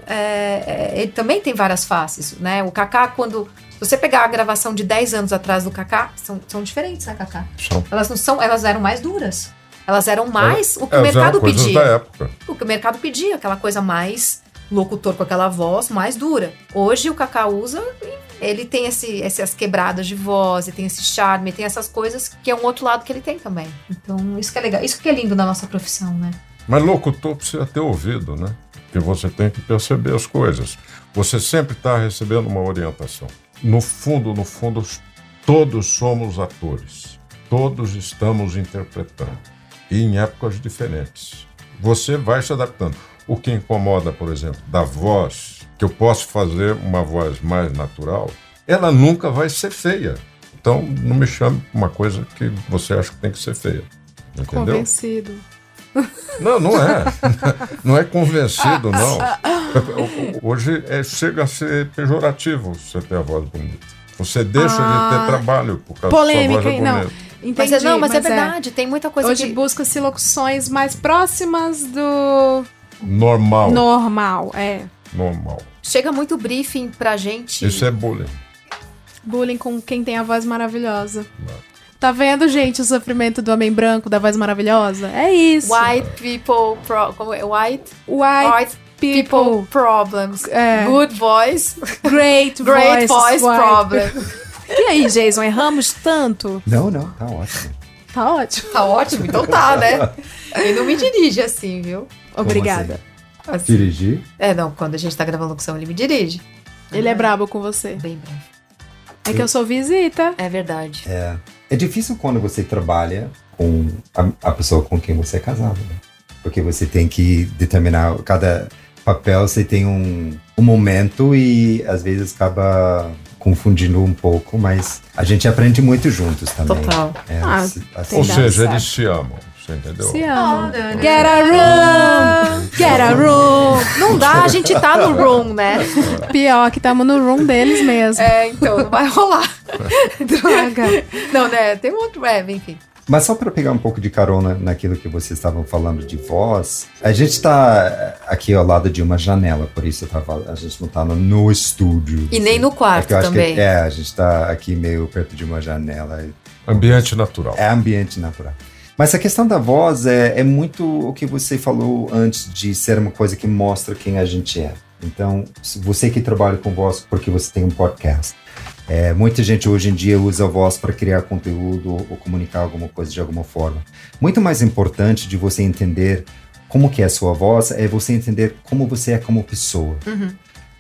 é, é, ele também tem várias faces, né? O Kaká, quando se você pegar a gravação de 10 anos atrás do Kaká, são, são diferentes, né, Kaká? São. Elas não são, elas eram mais duras. Elas eram mais o que o mercado pedia. da época. O que o mercado pedia, aquela coisa mais locutor com aquela voz mais dura. Hoje o Kaká usa, ele tem esse, essas quebradas de voz, ele tem esse charme, tem essas coisas que é um outro lado que ele tem também. Então, isso que é legal. Isso que é lindo na nossa profissão, né? Mas locutor precisa ter ouvido, né? Porque você tem que perceber as coisas. Você sempre está recebendo uma orientação. No fundo, no fundo, todos somos atores. Todos estamos interpretando. E em épocas diferentes. Você vai se adaptando. O que incomoda, por exemplo, da voz, que eu posso fazer uma voz mais natural, ela nunca vai ser feia. Então, não me chame uma coisa que você acha que tem que ser feia. Entendeu? Convencido. Não, não é. (laughs) Não é convencido, não. (laughs) (laughs) Hoje é, chega a ser pejorativo você ter a voz bonita. Você deixa de Ah. ter trabalho por causa Polêmica, da sua hein? voz é não. bonita. Entendi, Mas é- não, mas é verdade, tem muita coisa Hoje que- busca-se locuções mais próximas do Normal. normal. É. Normal. Chega muito briefing pra gente. Isso é bullying. Bullying com quem tem a voz maravilhosa. Tá vendo, gente, o sofrimento do homem branco, da voz maravilhosa? É isso. White people pro, como é? white White people, problems. É. Good voice. Great, Great voice white. problem. (laughs) E aí, Jason, erramos tanto? Não, não, tá ótimo. Tá ótimo. Tá ótimo, então tá, né? Ele não me dirige assim, viu? Obrigada. Assim. Dirigir? É, não, quando a gente tá gravando locução, ele me dirige. Ele é brabo com você. Bem bravo. É que eu sou visita. É verdade. É, é difícil quando você trabalha com a, a pessoa com quem você é casado, né? Porque você tem que determinar cada papel, você tem um, um momento e às vezes acaba confundindo um pouco, mas a gente aprende muito juntos também. Total. É, Ah, assim- Ou seja, eles se amam. Você entendeu? Se amam. Olha, Get a room! Get a room! Não dá, a gente tá no room, né? (laughs) Pior que tamo no room deles mesmo. É, então, não vai rolar. (laughs) Droga. Não, né? Tem um outro. É, enfim. Mas só para pegar um pouco de carona naquilo que vocês estavam falando de voz, a gente está aqui ao lado de uma janela, por isso tava, a gente não está no, no estúdio. E nem no quarto É que eu acho que- também. é, a gente está aqui meio perto de uma janela. Ambiente natural. É ambiente natural. Mas a questão da voz é, é muito o que você falou antes de ser uma coisa que mostra quem a gente é. Então, se você que trabalha com voz porque você tem um podcast, é, muita gente hoje em dia usa a voz para criar conteúdo ou, comunicar alguma coisa de alguma forma. Muito mais importante de você entender como que é a sua voz é você entender como você é como pessoa.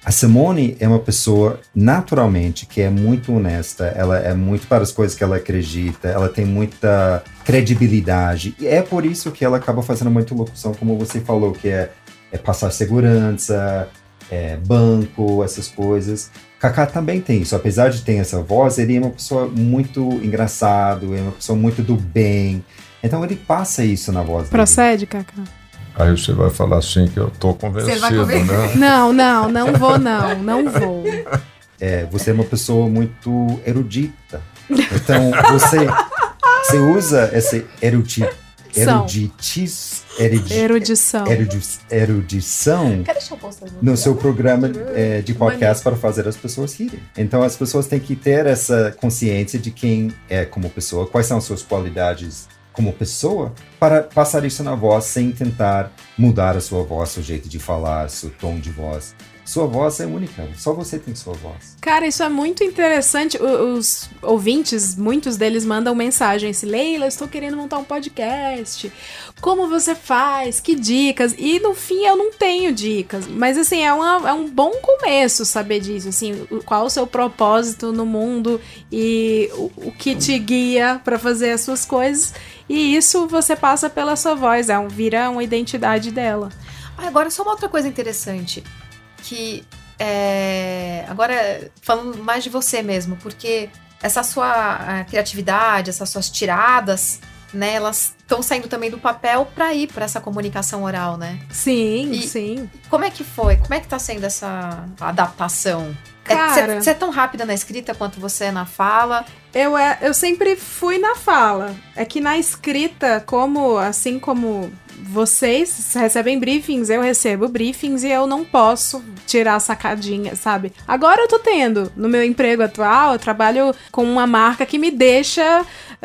A Simone é uma pessoa naturalmente que é muito honesta, ela é muito para as coisas que ela acredita, ela tem muita credibilidade. E é por isso que ela acaba fazendo muita locução, como você falou, que é, é passar segurança, é banco, essas coisas. Kaká também tem isso, apesar de ter essa voz, ele é uma pessoa muito engraçado, é uma pessoa muito do bem. Então ele passa isso na voz dele. Procede, Cacá. Aí você vai falar assim que eu tô convencido, né? (laughs) Não, não, não vou, não. Não vou. É, você é uma pessoa muito erudita. Então, você, você usa esse erudi, São. eruditis, erudi, Erudição. erudi- erudição no seu programa é, de podcast para fazer as pessoas rirem. Então, as pessoas têm que ter essa consciência de quem é como pessoa, quais são as suas qualidades como pessoa, para passar isso na voz sem tentar mudar a sua voz, seu jeito de falar, seu tom de voz. Sua voz é única, só você tem sua voz. Cara, isso é muito interessante. O- Os ouvintes, muitos deles mandam mensagens. Leila, estou querendo montar um podcast. Como você faz? Que dicas? E no fim eu não tenho dicas. Mas assim, é, uma- é um bom começo saber disso. Assim, qual o seu propósito no mundo e o, o que te guia para fazer as suas coisas. E isso você passa pela sua voz. É um, vira uma identidade dela. Ah, agora, só uma outra coisa interessante. Que. é, agora, falando mais de você mesmo, porque essa sua ah, criatividade, essas suas tiradas, né, elas estão saindo também do papel para ir para essa comunicação oral, né? Sim, E- sim. Como é que foi? Como é que tá sendo essa adaptação? Cara- Você é tão rápida na escrita quanto você é na fala? Eu, é, eu sempre fui na fala. É que na escrita, como assim como vocês recebem briefings, eu recebo briefings e eu não posso tirar sacadinha, sabe? Agora eu tô tendo. No meu emprego atual, eu trabalho com uma marca que me deixa.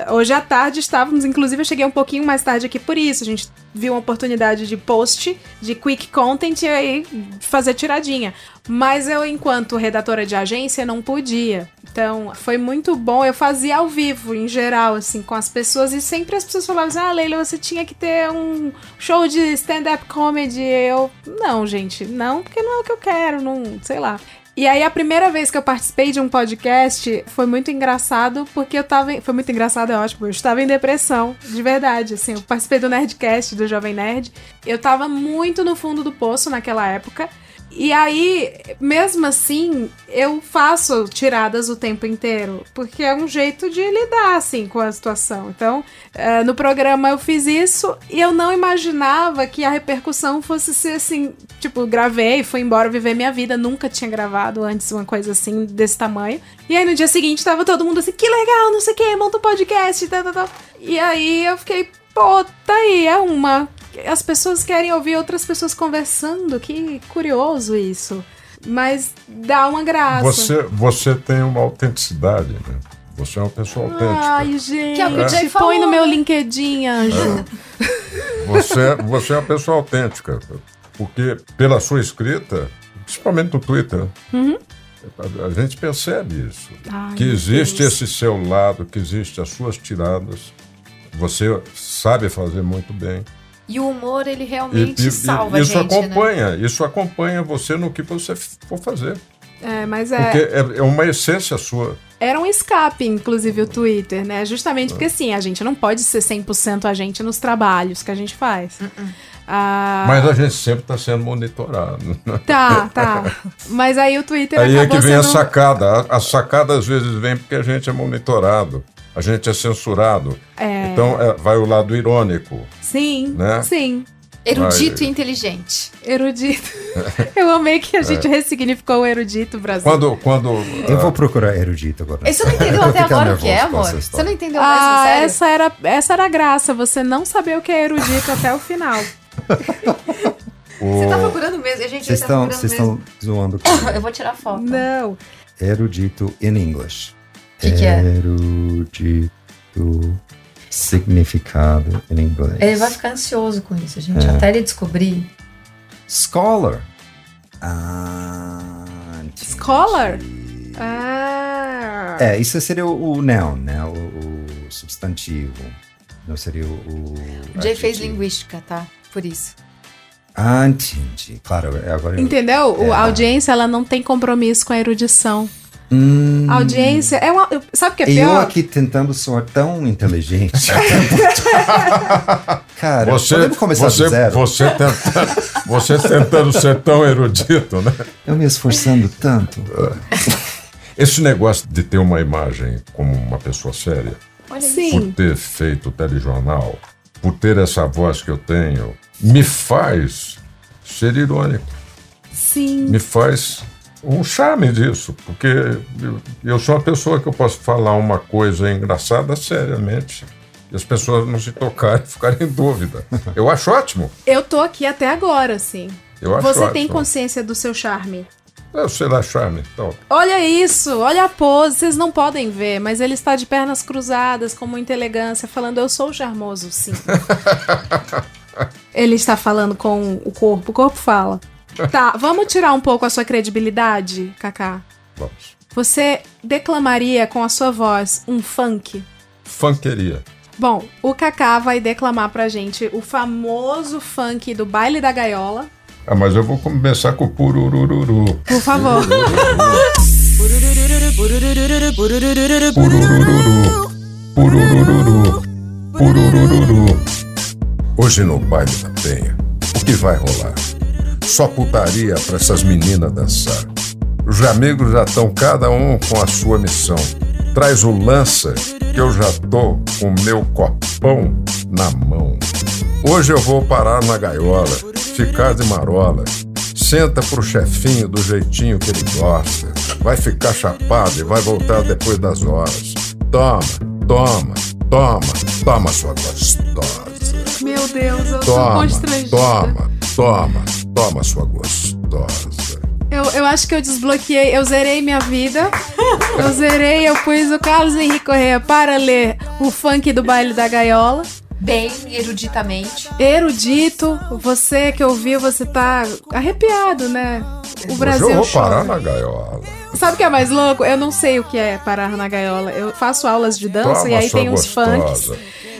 Hoje à tarde estávamos, inclusive eu cheguei um pouquinho mais tarde aqui por isso. A gente viu uma oportunidade de post, de quick content e aí fazer tiradinha. Mas eu, enquanto redatora de agência, não podia. Então, foi muito bom. Eu fazia ao vivo, em geral, assim, com as pessoas. E sempre as pessoas falavam assim, ah, Leila, você tinha que ter um show de stand-up comedy. Eu, não, gente, não, porque não é o que eu quero, não, sei lá. E aí, a primeira vez que eu participei de um podcast foi muito engraçado, porque eu tava. em- Foi muito engraçado, é ótimo. Eu estava em depressão, de verdade. Assim, eu participei do Nerdcast, do Jovem Nerd. Eu tava muito no fundo do poço naquela época. E aí, mesmo assim, eu faço tiradas o tempo inteiro, porque é um jeito de lidar, assim, com a situação. Então, eh, no programa eu fiz isso e eu não imaginava que a repercussão fosse ser assim, tipo, gravei, fui embora viver minha vida, nunca tinha gravado antes uma coisa assim, desse tamanho. E aí no dia seguinte tava todo mundo assim, que legal, não sei o que, monta um podcast, tal, tal, tal. E aí eu fiquei, pô, tá aí, é uma. As pessoas querem ouvir outras pessoas conversando, que curioso isso. Mas dá uma graça. Você, você tem uma autenticidade, né? Você é uma pessoa autêntica. Ai, gente, Que é o que Jay põe no meu né? LinkedIn, anjo. Você, você é uma pessoa autêntica. Porque pela sua escrita, principalmente no Twitter, Uhum. a, a gente percebe isso. Ai, que existe Deus. esse seu lado, que existe as suas tiradas. Você sabe fazer muito bem. E o humor, ele E, realmente e- e salva isso a gente, né? acompanha, isso acompanha você no que você for fazer. É, mas Porque é. é, é uma essência sua. Era um escape, inclusive, o Twitter, né? Justamente porque, assim, a gente não pode ser 100% a gente nos trabalhos que a gente faz. Ah, Mas a gente sempre está sendo monitorado. Tá, tá. Mas aí o Twitter Aí é acabou que vem a sendo... sacada. A, a sacada às vezes vem porque a gente é monitorado, a gente é censurado. É. Então é, vai o lado irônico. Sim, né? sim. Erudito Vai- e inteligente. Erudito. (laughs) Eu amei que a gente ressignificou o erudito Brasil. Quando, quando Eu vou procurar erudito agora. Você não entendeu (laughs) até agora o que é, amor? Você não entendeu mesmo, Ah, sério? essa era, essa era a graça, você não saber o que é erudito até o final. (laughs) Você tá procurando mesmo? A gente Vocês tá estão procurando vocês mesmo. estão zoando comigo. Eu vou tirar foto. Não. Erudito in English. Que que é? Erudito significado em inglês. Ele vai ficar ansioso com isso, gente. É. Até ele descobrir. Scholar. Ah, entendi. Scholar? Ah. É, isso seria o, o noun, né? O, o substantivo. Não seria o. o O Jay fez linguística, tá? Por isso. Ah, entendi. Claro, é agora. eu- Entendeu? O- É. A audiência, ela não tem compromisso com a erudição. Hum, A audiência é uma... Sabe o que é e eu pior? aqui tentando soar tão inteligente. (laughs) Cara, você, podemos começar você, do zero? você, tentando, você tentando ser tão erudito, né? Eu me esforçando tanto. Esse negócio de ter uma imagem como uma pessoa séria, Sim. por ter feito o telejornal, por ter essa voz que eu tenho, me faz ser irônico. Sim. Me faz um charme disso, porque eu, eu sou uma pessoa que eu posso falar uma coisa engraçada seriamente e as pessoas não se tocarem e (laughs) ficarem em dúvida. Eu acho ótimo. Eu tô aqui até agora, sim. Eu acho Você ótimo. tem consciência do seu charme. Eu sei lá, charme. Então, Olha isso, olha a pose, vocês não podem ver, mas ele está de pernas cruzadas, com muita elegância, falando: Eu sou charmoso, sim. (laughs) ele está falando com o corpo, o corpo fala. Tá, vamos tirar um pouco a sua credibilidade, Kaká. vamos. Você declamaria com a sua voz um funk? Funkeria. Bom, o Kaká vai declamar pra gente o famoso funk do baile da gaiola. Ah, mas eu vou começar com o pururururu. Por favor. Purururu, purururu, purururu. Hoje no baile da Penha, o que vai rolar? Só putaria pra essas meninas dançar. Os amigos já estão cada um com a sua missão. Traz o lança que eu já tô com o meu copão na mão. Hoje eu vou parar na gaiola, ficar de marola. Senta pro chefinho do jeitinho que ele gosta. Vai ficar chapado e vai voltar depois das horas. Toma, toma, toma, toma sua gostosa. Meu Deus, eu Toma, constrangida. toma, toma, toma sua gostosa. Eu, eu acho que eu desbloqueei, eu zerei minha vida. Eu zerei, eu pus o Carlos Henrique Correia para ler o funk do baile da gaiola. Bem eruditamente. Erudito, você que ouviu, você tá arrepiado, né? O Brasil Hoje eu vou chora. parar na gaiola. Sabe o que é mais louco? Eu não sei o que é parar na gaiola. Eu faço aulas de dança Toma e aí tem uns funks.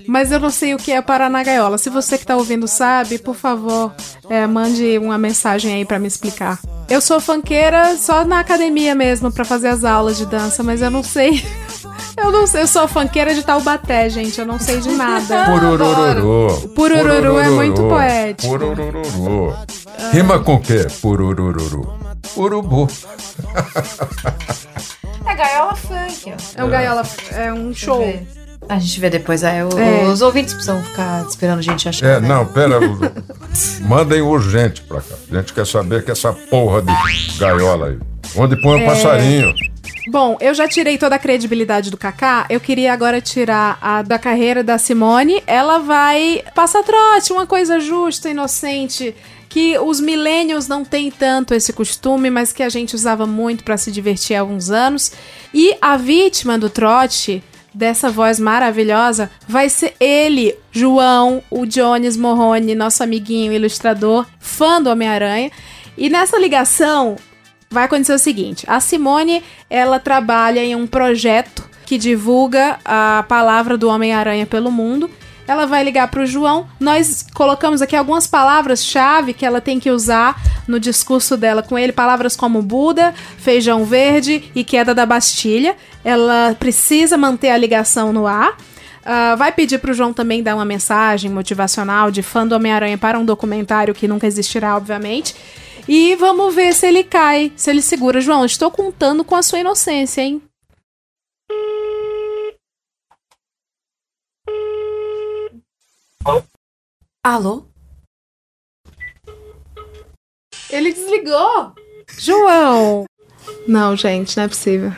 Mas eu não sei o que é parar na gaiola. Se você que tá ouvindo sabe, por favor, é, mande uma mensagem aí pra me explicar. Eu sou funkeira só na academia mesmo pra fazer as aulas de dança, mas eu não sei. (laughs) Eu não sei, eu sou funkeira de Taubaté, gente. Eu não sei de nada. Pururururu. Purururu é muito poético. Pururururu. Rima com o quê? Pururururu. Urubu. (laughs) É gaiola funk, ó. É um gaiola, é um show. A gente vê depois. Aí, o- É. Os ouvintes precisam ficar esperando a gente achar. É, né? não, pera. Mandem urgente pra cá. A gente quer saber que essa porra de gaiola aí. Onde põe o É. passarinho? Bom, eu já tirei toda a credibilidade do Kaká. Eu queria agora tirar a da carreira da Simone. Ela vai passar trote, uma coisa justa, inocente. Que os millennials não têm tanto esse costume, mas que a gente usava muito pra se divertir há alguns anos. E a vítima do trote, dessa voz maravilhosa, vai ser ele, João, o Jones Morrone, nosso amiguinho ilustrador, fã do Homem-Aranha. E nessa ligação, vai acontecer o seguinte: a Simone ela trabalha em um projeto que divulga a palavra do Homem-Aranha pelo mundo. Ela vai ligar para o João. Nós colocamos aqui algumas palavras-chave que ela tem que usar no discurso dela com ele, palavras como Buda, feijão verde e queda da Bastilha. Ela precisa manter a ligação no ar. Ah, vai pedir pro João também dar uma mensagem motivacional de fã do Homem-Aranha para um documentário que nunca existirá, obviamente. E vamos ver se ele cai, se ele segura. João, estou contando com a sua inocência, hein? Alô? Ele desligou. João! Não, gente, não é possível.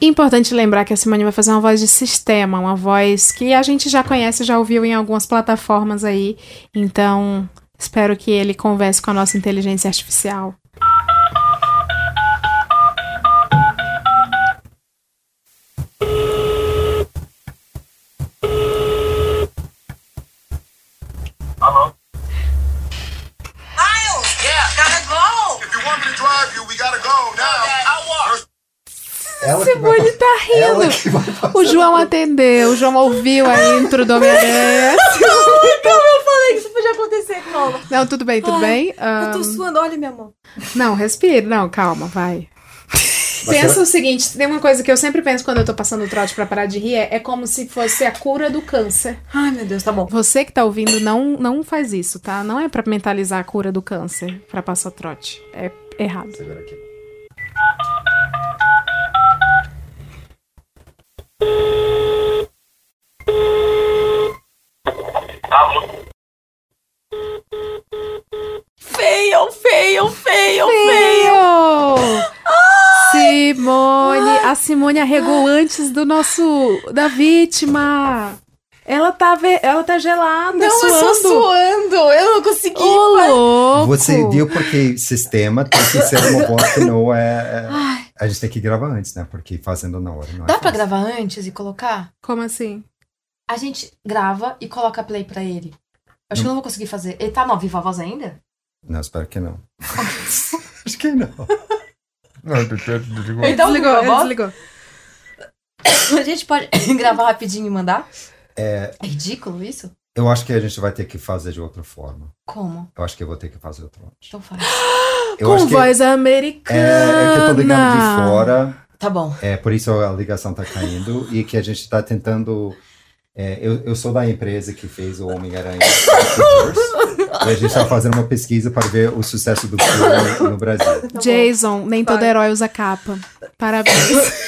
Importante lembrar que a Simone vai fazer uma voz de sistema, uma voz que a gente já conhece, já ouviu em algumas plataformas aí. Então, espero que ele converse com a nossa inteligência artificial. Ela Simone vai- tá rindo. O João atendeu, o João ouviu a intro do Homem-Aranha. (laughs) Calma, eu falei que isso podia acontecer, calma. Não, tudo bem, tudo bem. Eu tô suando, olha minha mão. Não, respira. Não, calma, vai. Pensa será- o seguinte, tem uma coisa que eu sempre penso quando eu tô passando o trote pra parar de rir, é, é como se fosse a cura do câncer. Ai, meu Deus, tá bom. Você que tá ouvindo, não, não faz isso, tá? Não é pra mentalizar a cura do câncer pra passar trote. É errado. Segura aqui. Feio, feio, feio, Feio! Simone! A Simone arregou antes do nosso. da vítima! Ela tá, ve- ela tá gelada, Não, suando. eu tô suando. Eu não consegui. Ô, louco! Você viu porque sistema tem que ser uma voz que não é. é- Ai. A gente tem que gravar antes, né? Porque fazendo na hora. Não é Dá pra fácil. gravar antes e colocar? Como assim? A gente grava e coloca play pra ele. Acho que eu não vou conseguir fazer. Ele tá no Viva Voz ainda? Não, espero que não. (laughs) Acho que não. Não, ele desligou. Tá desligou, desligou. (coughs) A gente pode (coughs) gravar rapidinho e mandar? É, É ridículo isso? eu acho que a gente vai ter que fazer de outra forma. Como? Eu acho que eu vou ter que fazer outra. Então faz. (gasps) Eu Com voz americana. é, é que eu tô ligando de fora. Tá bom. É, por isso a ligação tá caindo e que a gente tá tentando. é, eu, eu sou da empresa que fez o Homem-Aranha (laughs) e a gente tá fazendo uma pesquisa para ver o sucesso do filme no Brasil. Jason, nem todo herói usa capa. Parabéns.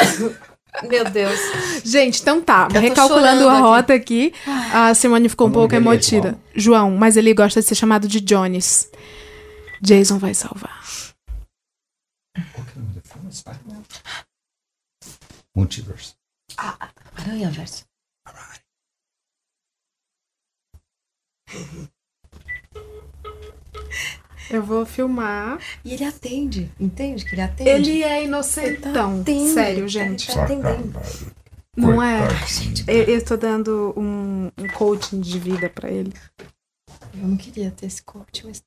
(laughs) Meu Deus. Gente, então tá. tô Recalculando a aqui. rota aqui, a Simone ficou um O nome pouco dele é emotiva. João, mas ele gosta de ser chamado de Jones. Jason vai salvar. Multiverse. Aranha verso. Eu vou filmar. E ele atende, entende que ele atende? Ele é inocentão. atende, Sério, ele gente. tá atendendo. Sacanagem. Não é? Coitadinho. Eu, eu tô dando um, um coaching de vida pra ele. Eu não queria ter esse coach, mas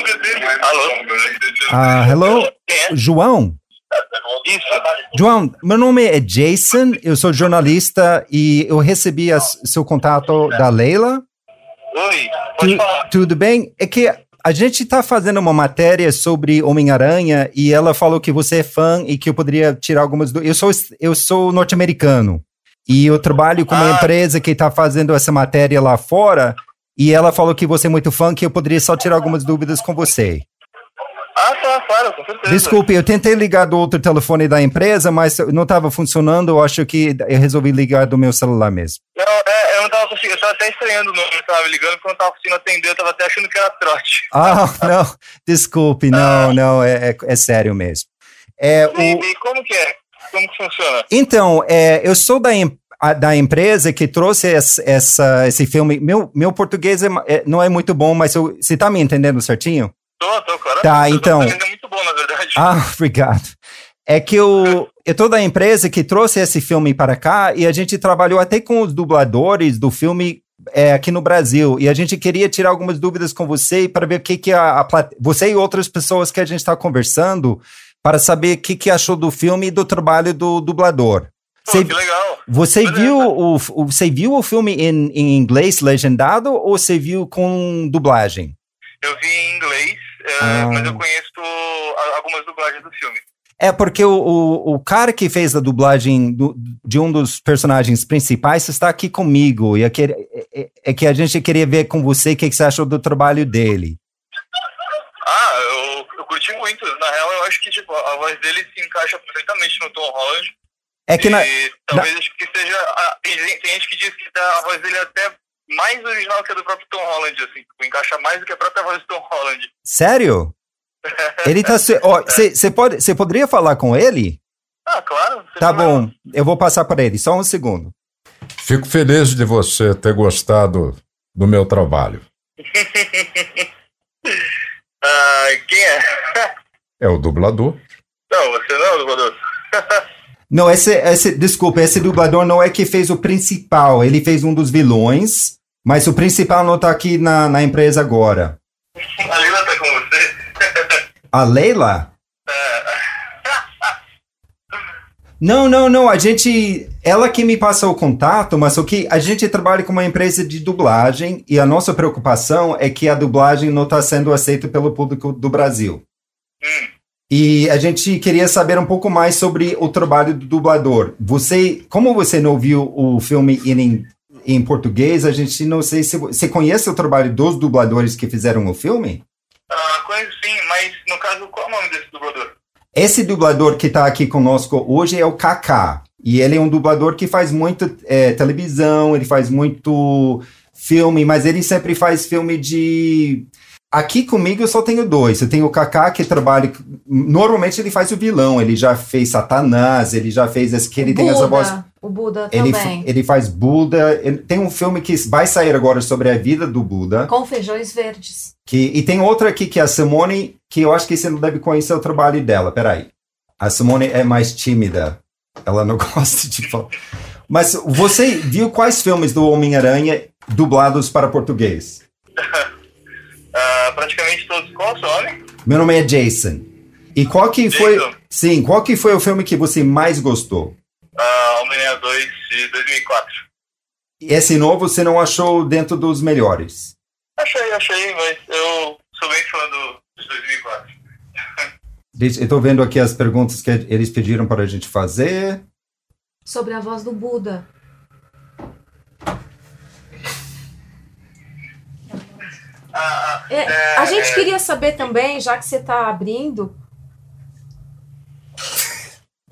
tem. Ah, hello? João? João, meu nome é Jason, eu sou jornalista e eu recebi as- seu contato da Leila. Oi, Tu- tudo bem? É que a gente está fazendo uma matéria sobre Homem-Aranha e ela falou que você é fã e que eu poderia tirar algumas. Eu sou, eu sou norte-americano e eu trabalho com uma empresa que está fazendo essa matéria lá fora e ela falou que você é muito fã, que eu poderia só tirar algumas dúvidas com você. Ah, tá, claro, com certeza. Desculpe, eu tentei ligar do outro telefone da empresa, mas não estava funcionando. Eu acho que eu resolvi ligar do meu celular mesmo. Não, é, eu não tava conseguindo, eu tava até estranhando o número que tava me ligando, porque eu não tava conseguindo atender, eu tava até achando que era trote. Ah, (laughs) não, desculpe, não, não, é, é, é sério mesmo. É, o, E, e como que é? Como que funciona? então, é, eu sou da, em- a- da empresa que trouxe essa, essa- esse filme. Meu, meu português é é- não é muito bom, mas eu- você está me entendendo certinho? Tô, tô, claro. Tá, então- É muito bom, na verdade. Ah, (laughs) obrigado. É que eu, (laughs) eu tô da empresa que trouxe esse filme para cá e a gente trabalhou até com os dubladores do filme é, aqui no Brasil. E a gente queria tirar algumas dúvidas com você para ver o que, que a, a você e outras pessoas que a gente está conversando para saber o que, que achou do filme e do trabalho do dublador. Você, que legal. Você viu, o, o- você viu o filme em, em inglês legendado ou você viu com dublagem? Eu vi em inglês, é, Ah. mas eu conheço algumas dublagens do filme. É porque o, o, o cara que fez a dublagem do- de um dos personagens principais está aqui comigo. E é que, é- é que a gente queria ver com você o que, que você achou do trabalho dele. Ah, eu, eu curti muito. Na real, eu acho que tipo, a voz dele se encaixa perfeitamente no Tom Holland. É que na, E talvez acho que seja. ah, tem, gente- que diz que a voz dele é até mais original que a do próprio Tom Holland, assim. Tipo, encaixa mais do que a própria voz do Tom Holland. sério? (laughs) Ele tá. Você pode, você poderia falar com ele? Ah, claro. Tá bom, eu vou passar para ele. Só um segundo. Fico feliz de você ter gostado do meu trabalho. (laughs) Ah, quem é? É o dublador. Não, você não é o dublador. (laughs) Não, esse, esse, desculpa, esse dublador não é que fez o principal. Ele fez um dos vilões, mas o principal não tá aqui na, na empresa agora. A Lila tá com você? A Leila? Não, não, não. A gente. Ela que me passou o contato, mas o que a gente trabalha com uma empresa de dublagem e a nossa preocupação é que a dublagem não está sendo aceita pelo público do Brasil. E a gente queria saber um pouco mais sobre o trabalho do dublador. Você, como você não viu o filme em, em português, a gente não sei se você conhece o trabalho dos dubladores que fizeram o filme. Ah, conheço sim, mas no caso, qual é o nome desse dublador? Esse dublador que está aqui conosco hoje é o Kaká. E ele é um dublador que faz muito é, televisão, ele faz muito filme, mas ele sempre faz filme de. Aqui comigo eu só tenho dois. Eu tenho o Kaká que trabalha. Normalmente ele faz o vilão, ele já fez Satanás, ele já fez esse que ele tem essa voz. Buda, o Buda Ele, também. ele faz Buda. ele- tem um filme que vai sair agora sobre a vida do Buda. Com feijões verdes. Que, e tem outra aqui que é a Simone, que eu acho que você não deve conhecer o trabalho dela. Peraí. A Simone é mais tímida. Ela não (laughs) gosta de falar. Mas você viu quais filmes do Homem-Aranha dublados para português? (laughs) Praticamente todos. Qual o seu nome? Meu nome é Jason. E qual que foi. Sim, qual que foi o filme que você mais gostou? Ah, Homem-Aranha 2 de 2004. Esse novo você não achou dentro dos melhores? Achei, achei, mas eu sou bem fã do, dos 2004. Diz- Eu tô vendo aqui as perguntas que eles pediram para a gente fazer. Sobre a voz do Buda. É, a gente queria saber também, já que você tá abrindo,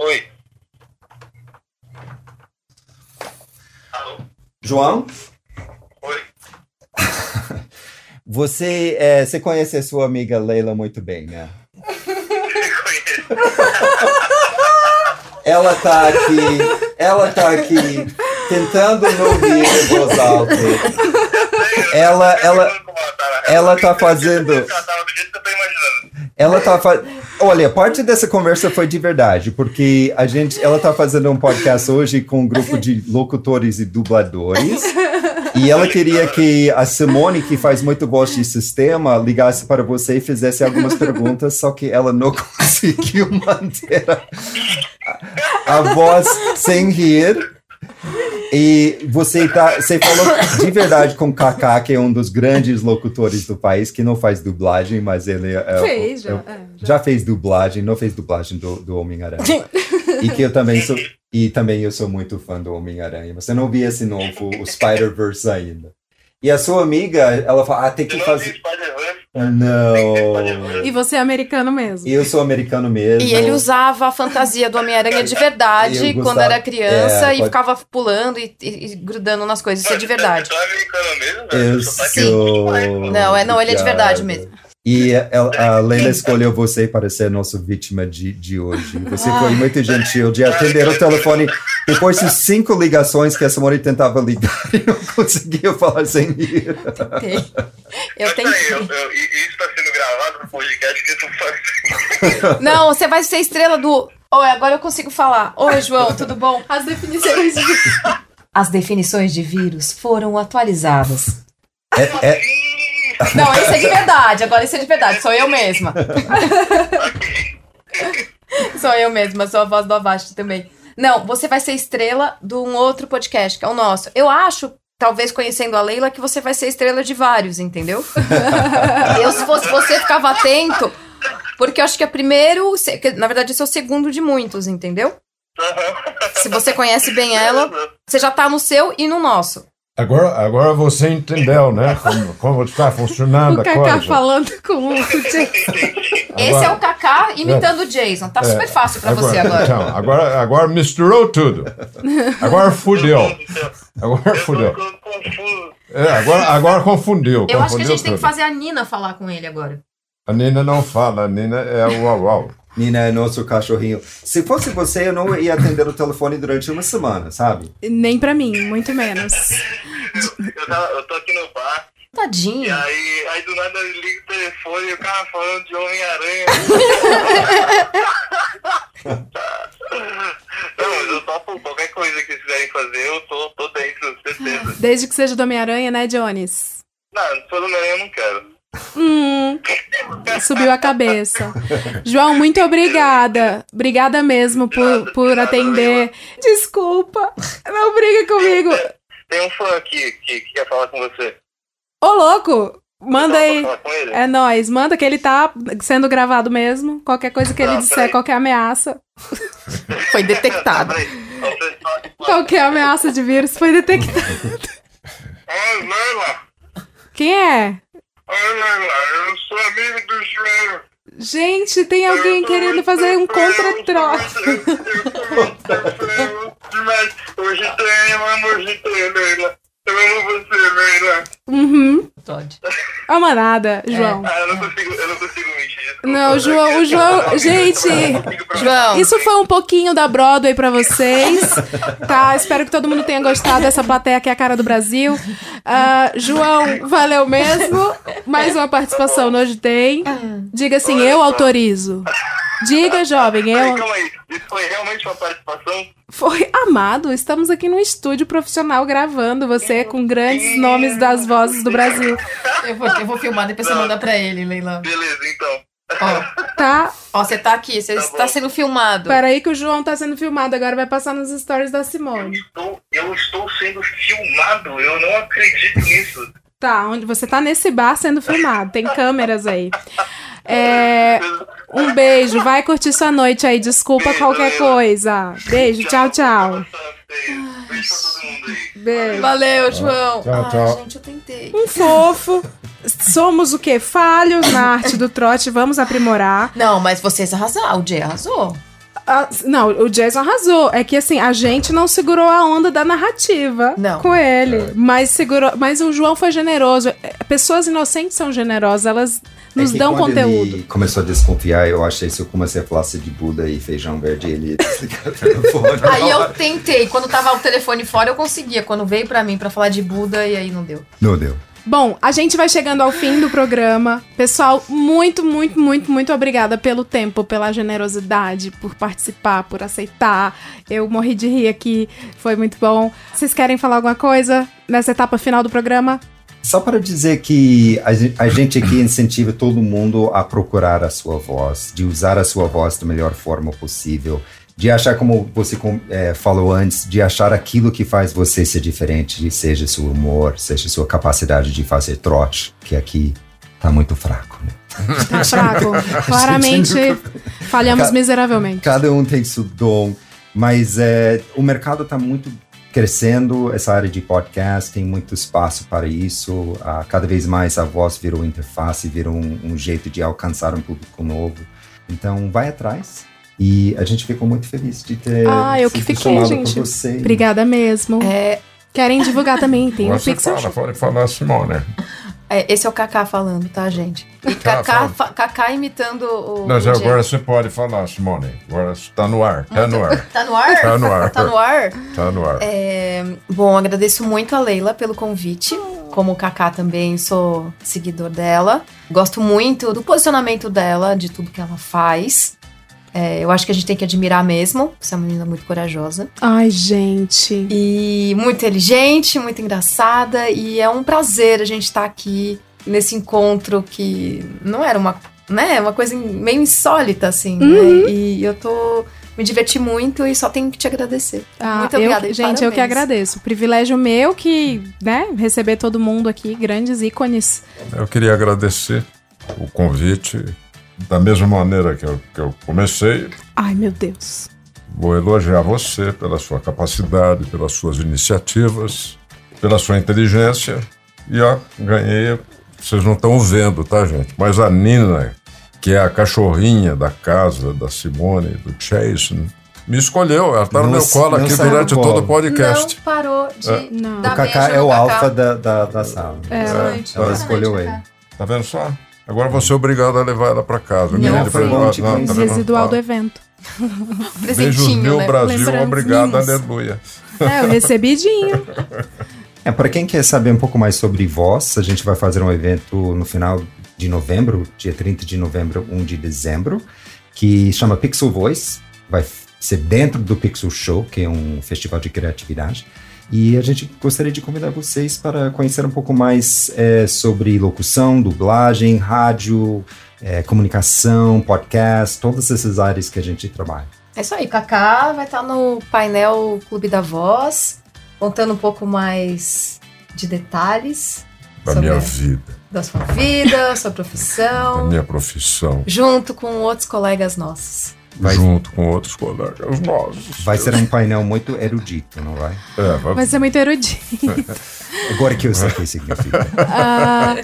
Oi. João? Oi. (laughs) Você, é, você conhece a sua amiga Leila muito bem, né? (laughs) Ela tá aqui, ela tá aqui tentando não rir em voz alta. Ela, ela, (laughs) ela tá fazendo. Ela tá fa... Olha, parte dessa conversa foi de verdade, porque a gente, ela tá fazendo um podcast hoje com um grupo de locutores e dubladores. E ela queria que a Simone, que faz muito voz de sistema, ligasse para você e fizesse algumas perguntas, só que ela não (laughs) conseguiu manter a, a voz sem rir. E você tá, você falou de verdade com o Kaká, que é um dos grandes locutores do país, que não faz dublagem, mas ele é, Fez, já, é- é, já fez dublagem, não fez dublagem do, do Homem-Aranha. e que eu também sou, (laughs) e também eu sou muito fã do Homem-Aranha. Você não viu esse novo, o Spider-Verse ainda. E a sua amiga, ela fala, ah, tem que fazer. Não. (laughs) E você é americano mesmo. Eu sou americano mesmo. E ele usava a fantasia do Homem-Aranha de verdade Eu quando gostava- era criança é, e pode- ficava pulando e, e- e grudando nas coisas. Isso é de verdade. Eu sou. Não, é, não, ele é de verdade mesmo. E ela- a Leila escolheu você para ser nossa vítima de, de hoje. Você foi muito gentil de atender o telefone depois de cinco ligações que a Simone tentava ligar (laughs) e não conseguia falar sem rir. Eu tenho Eu, eu, e- isso tá sendo gravado no podcast que tu faz. (laughs) Não, você vai ser estrela do. Oi, agora eu consigo falar. Oi, João, tudo bom? As definições de. As definições de vírus foram atualizadas. É, é- Não, esse é de verdade. Agora esse é de verdade. Sou eu mesma. (laughs) sou eu mesma, sou a voz do Avast também. Não, você vai ser estrela de um outro podcast, que é o nosso. Eu acho, talvez conhecendo a Leila, que você vai ser estrela de vários, entendeu? (laughs) eu, se fosse você, ficava atento. Porque eu acho que é primeiro. Na verdade, esse é o segundo de muitos, entendeu? Se você conhece bem ela, você já tá no seu e no nosso. Agora, agora você entendeu, né? Como, como está funcionando (laughs) O a coisa. falando com o Jason. Esse é o Kaká imitando o Jason. Tá É, super fácil pra você agora. Então, agora, agora misturou tudo. Agora fudeu. Agora fudeu. É, agora, agora confundiu. Eu acho que a confundiu gente tem que tudo. fazer a Nina falar com ele agora. A Nina não fala, a Nina é o uau uau. Nina é nosso cachorrinho. Se fosse você, eu não ia atender o telefone durante uma semana, sabe? Nem pra mim, muito menos. Eu, tava- eu tô aqui no bar. Tadinho. E aí, aí do nada eu ligo o telefone e o cara falando de Homem-Aranha. (laughs) Não, mas eu topo qualquer coisa que quiserem fazer, eu tô, tô dentro, certeza. Desde que seja do Homem-Aranha, né, Jones? Não, não sou do Homem-Aranha, eu não quero. Hum, subiu a cabeça. João, muito obrigada. Obrigada mesmo por, por atender. Desculpa, não briga comigo. Tem um fã aqui que, que quer falar com você. Ô, louco, manda aí. É nóis, manda que ele tá sendo gravado mesmo. Qualquer coisa que ele disser, qualquer ameaça. Foi detectado. Qualquer ameaça de vírus foi detectada. Leila. Quem é? Oi, Leila. Eu sou amigo do João. Gente, tem alguém querendo fazer um contra-troca. Mas hoje tem, eu amo hoje tem, Leila. Eu amo você, Leila. Uhum. Pode. Ama nada, João. Ah, eu não consigo, eu não consigo mentir. Não, o João, o João, gente, João. isso foi um pouquinho da Broadway pra vocês, tá? Espero que todo mundo tenha gostado dessa plateia que é a cara do Brasil. Ah, João, valeu mesmo. Mais uma participação no Hoje Tem. Diga assim, eu autorizo. Diga, jovem, eu... calma aí. Isso foi realmente uma participação? Foi amado, estamos aqui num estúdio profissional gravando você com grandes nomes das vozes do Brasil. Eu vou, eu vou filmar, depois você manda pra ele, Leila. Beleza, então. Tá? Ó, você tá aqui, você está sendo filmado. Peraí que o João tá sendo filmado, agora vai passar nos stories da Simone. Eu estou sendo filmado, eu não acredito nisso. Tá, onde você tá nesse bar sendo filmado, tem câmeras aí. É, um beijo, vai curtir sua noite aí, desculpa qualquer coisa. Beijo, tchau, tchau. Beijo. Valeu, João. Tchau, Ai, tchau. gente, eu tentei. Um fofo. Somos o quê? Falhos na arte do trote, vamos aprimorar. Não, mas vocês arrasaram. O Jay arrasou. Ah, não, o Jason arrasou. É que assim, a gente não segurou a onda da narrativa com ele. Mas segurou. Mas o João foi generoso. É, Pessoas inocentes são generosas, elas nos É dão quando conteúdo. Ele começou a desconfiar, eu achei se eu comecei a falar de Buda e feijão verde, ele ia desligar o telefone. (laughs) Aí eu tentei. Quando tava o telefone fora, eu conseguia. Quando veio pra mim pra falar de Buda, e aí não deu. Não deu. Bom, a gente vai chegando ao fim do programa. Pessoal, muito, muito, muito, muito obrigada pelo tempo, pela generosidade, por participar, por aceitar. Eu morri de rir aqui, foi muito bom. Vocês querem falar alguma coisa nessa etapa final do programa? Só para dizer que a gen- a gente aqui incentiva todo mundo a procurar a sua voz, de usar a sua voz da melhor forma possível, de achar, como você eh, falou antes, de achar aquilo que faz você ser diferente, seja seu humor, seja sua capacidade de fazer trote, que aqui tá muito fraco, né? Tá fraco. (laughs) Claramente, falhamos Ca- miseravelmente. Cada um tem seu dom, mas é, o mercado está muito crescendo, essa área de podcast tem muito espaço para isso. Ah, cada vez mais a voz virou interface, virou um, um jeito de alcançar um público novo. Então, vai atrás. E a gente ficou muito feliz de ter Ah, eu que fiquei, chamado gente. por você. Obrigada mesmo. É, Querem divulgar também, tem o Você Pixel fala, pode falar, Simone. é, esse é o Kaká falando, tá, gente? E Tá, Kaká, Kaká imitando o. Não, o já agora você pode falar, Simone. Agora está no ar. Tá no ar. Tá no ar? Tá no ar. Tá no ar? Tá no ar. É, bom, agradeço muito a Leila pelo convite. Como o Kaká também sou seguidor dela. Gosto muito do posicionamento dela, de tudo que ela faz. É, eu acho que a gente tem que admirar mesmo. Você é uma menina muito corajosa. Ai, gente. E muito inteligente, muito engraçada. E é um prazer a gente estar aqui nesse encontro que não era uma, né, uma coisa meio insólita, assim, Uhum. né? E eu tô. Me diverti muito e só tenho que te agradecer. Ah, muito obrigada. eu, gente, eu que parabéns. agradeço. Privilégio meu que, né, receber todo mundo aqui, grandes ícones. Eu queria agradecer o convite. Da mesma maneira que eu, que eu comecei, Ai, meu Deus. vou elogiar você pela sua capacidade, pelas suas iniciativas, pela sua inteligência. E ó, ganhei. Vocês não estão vendo, tá, gente? Mas a Nina, que é a cachorrinha da casa da Simone, do Jason, me escolheu. Ela tá no meu colo aqui durante todo o podcast. Não parou de É. Não. O beijo é o alfa da, da, da sala. É. Exatamente. Ela escolheu ele. Tá vendo só? Agora vou ser obrigado a levar ela pra casa. Não, Grande foi Não, tá conhecer. vendo? Residual do evento. (laughs) Beijos mil, né? Brasil. Obrigado, aleluia. É, eu recebidinho. (laughs) É, para quem quer saber um pouco mais sobre voz, a gente vai fazer um evento no final de novembro, dia 30 de novembro, 1 de dezembro, que chama Pixel Voice. Vai ser dentro do Pixel Show, que é um festival de criatividade. E a gente gostaria de convidar vocês para conhecer um pouco mais é, sobre locução, dublagem, rádio, é, comunicação, podcast, todas essas áreas que a gente trabalha. É isso aí, Kaká vai estar no painel Clube da Voz, contando um pouco mais de detalhes Da minha vida, da sua vida, sua da profissão, minha profissão. junto com outros colegas nossos. Vai- Junto com outros colegas nossos. Vai ser um painel muito erudito, não vai? É, vai, Vai ser muito erudito. (laughs) Agora que eu sei o que significa. Ah,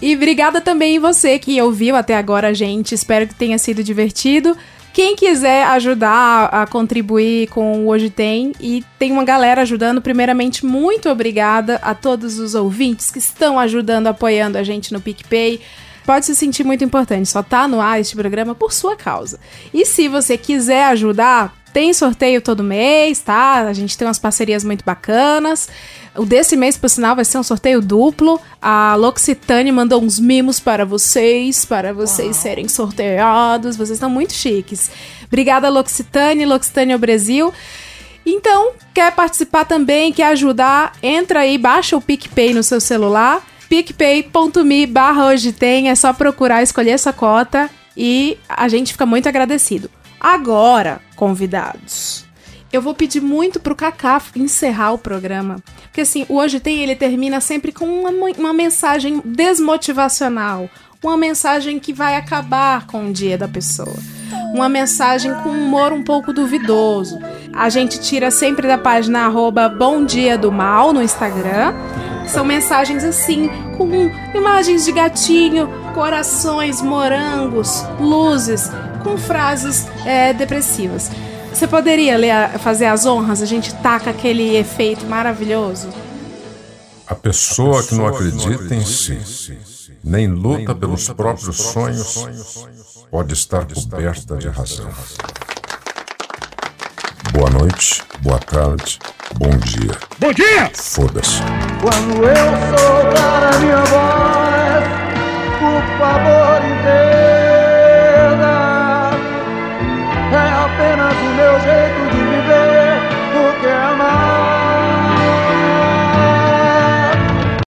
e obrigada também você que ouviu até agora, gente. Espero que tenha sido divertido. Quem quiser ajudar a contribuir com o Hoje Tem, e tem uma galera ajudando, primeiramente, muito obrigada a todos os ouvintes que estão ajudando, apoiando a gente no PicPay. Pode se sentir muito importante, só tá no ar este programa por sua causa. E se você quiser ajudar, tem sorteio todo mês, tá? A gente tem umas parcerias muito bacanas. O desse mês, por sinal, vai ser um sorteio duplo. A L'Occitane mandou uns mimos para vocês, para vocês serem sorteados. Vocês estão muito chiques. Obrigada, L'Occitane, L'Occitane ao Brasil. Então, quer participar também, quer ajudar, entra aí, baixa o PicPay no seu celular. picpay.me barra hoje tem, é só procurar, escolher essa cota e a gente fica muito agradecido. Agora, convidados, Eu vou pedir muito pro Kaká encerrar o programa. Porque assim, o Hoje Tem, ele termina sempre com uma, uma mensagem desmotivacional. Uma mensagem que vai acabar com o dia da pessoa. Uma mensagem com humor um pouco duvidoso. A gente tira sempre da página arroba Bom Dia do Mal no Instagram. São mensagens assim, com imagens de gatinho, corações, morangos, luzes, com frases é, depressivas. Você poderia ler, fazer as honras? A gente taca aquele efeito maravilhoso? A pessoa que não acredita em si, nem luta pelos próprios sonhos, pode estar coberta de razão. Boa noite, boa tarde, bom dia. Bom dia! Foda-se. Quando eu soltar a minha voz, por favor, entenda. É apenas o meu jeito.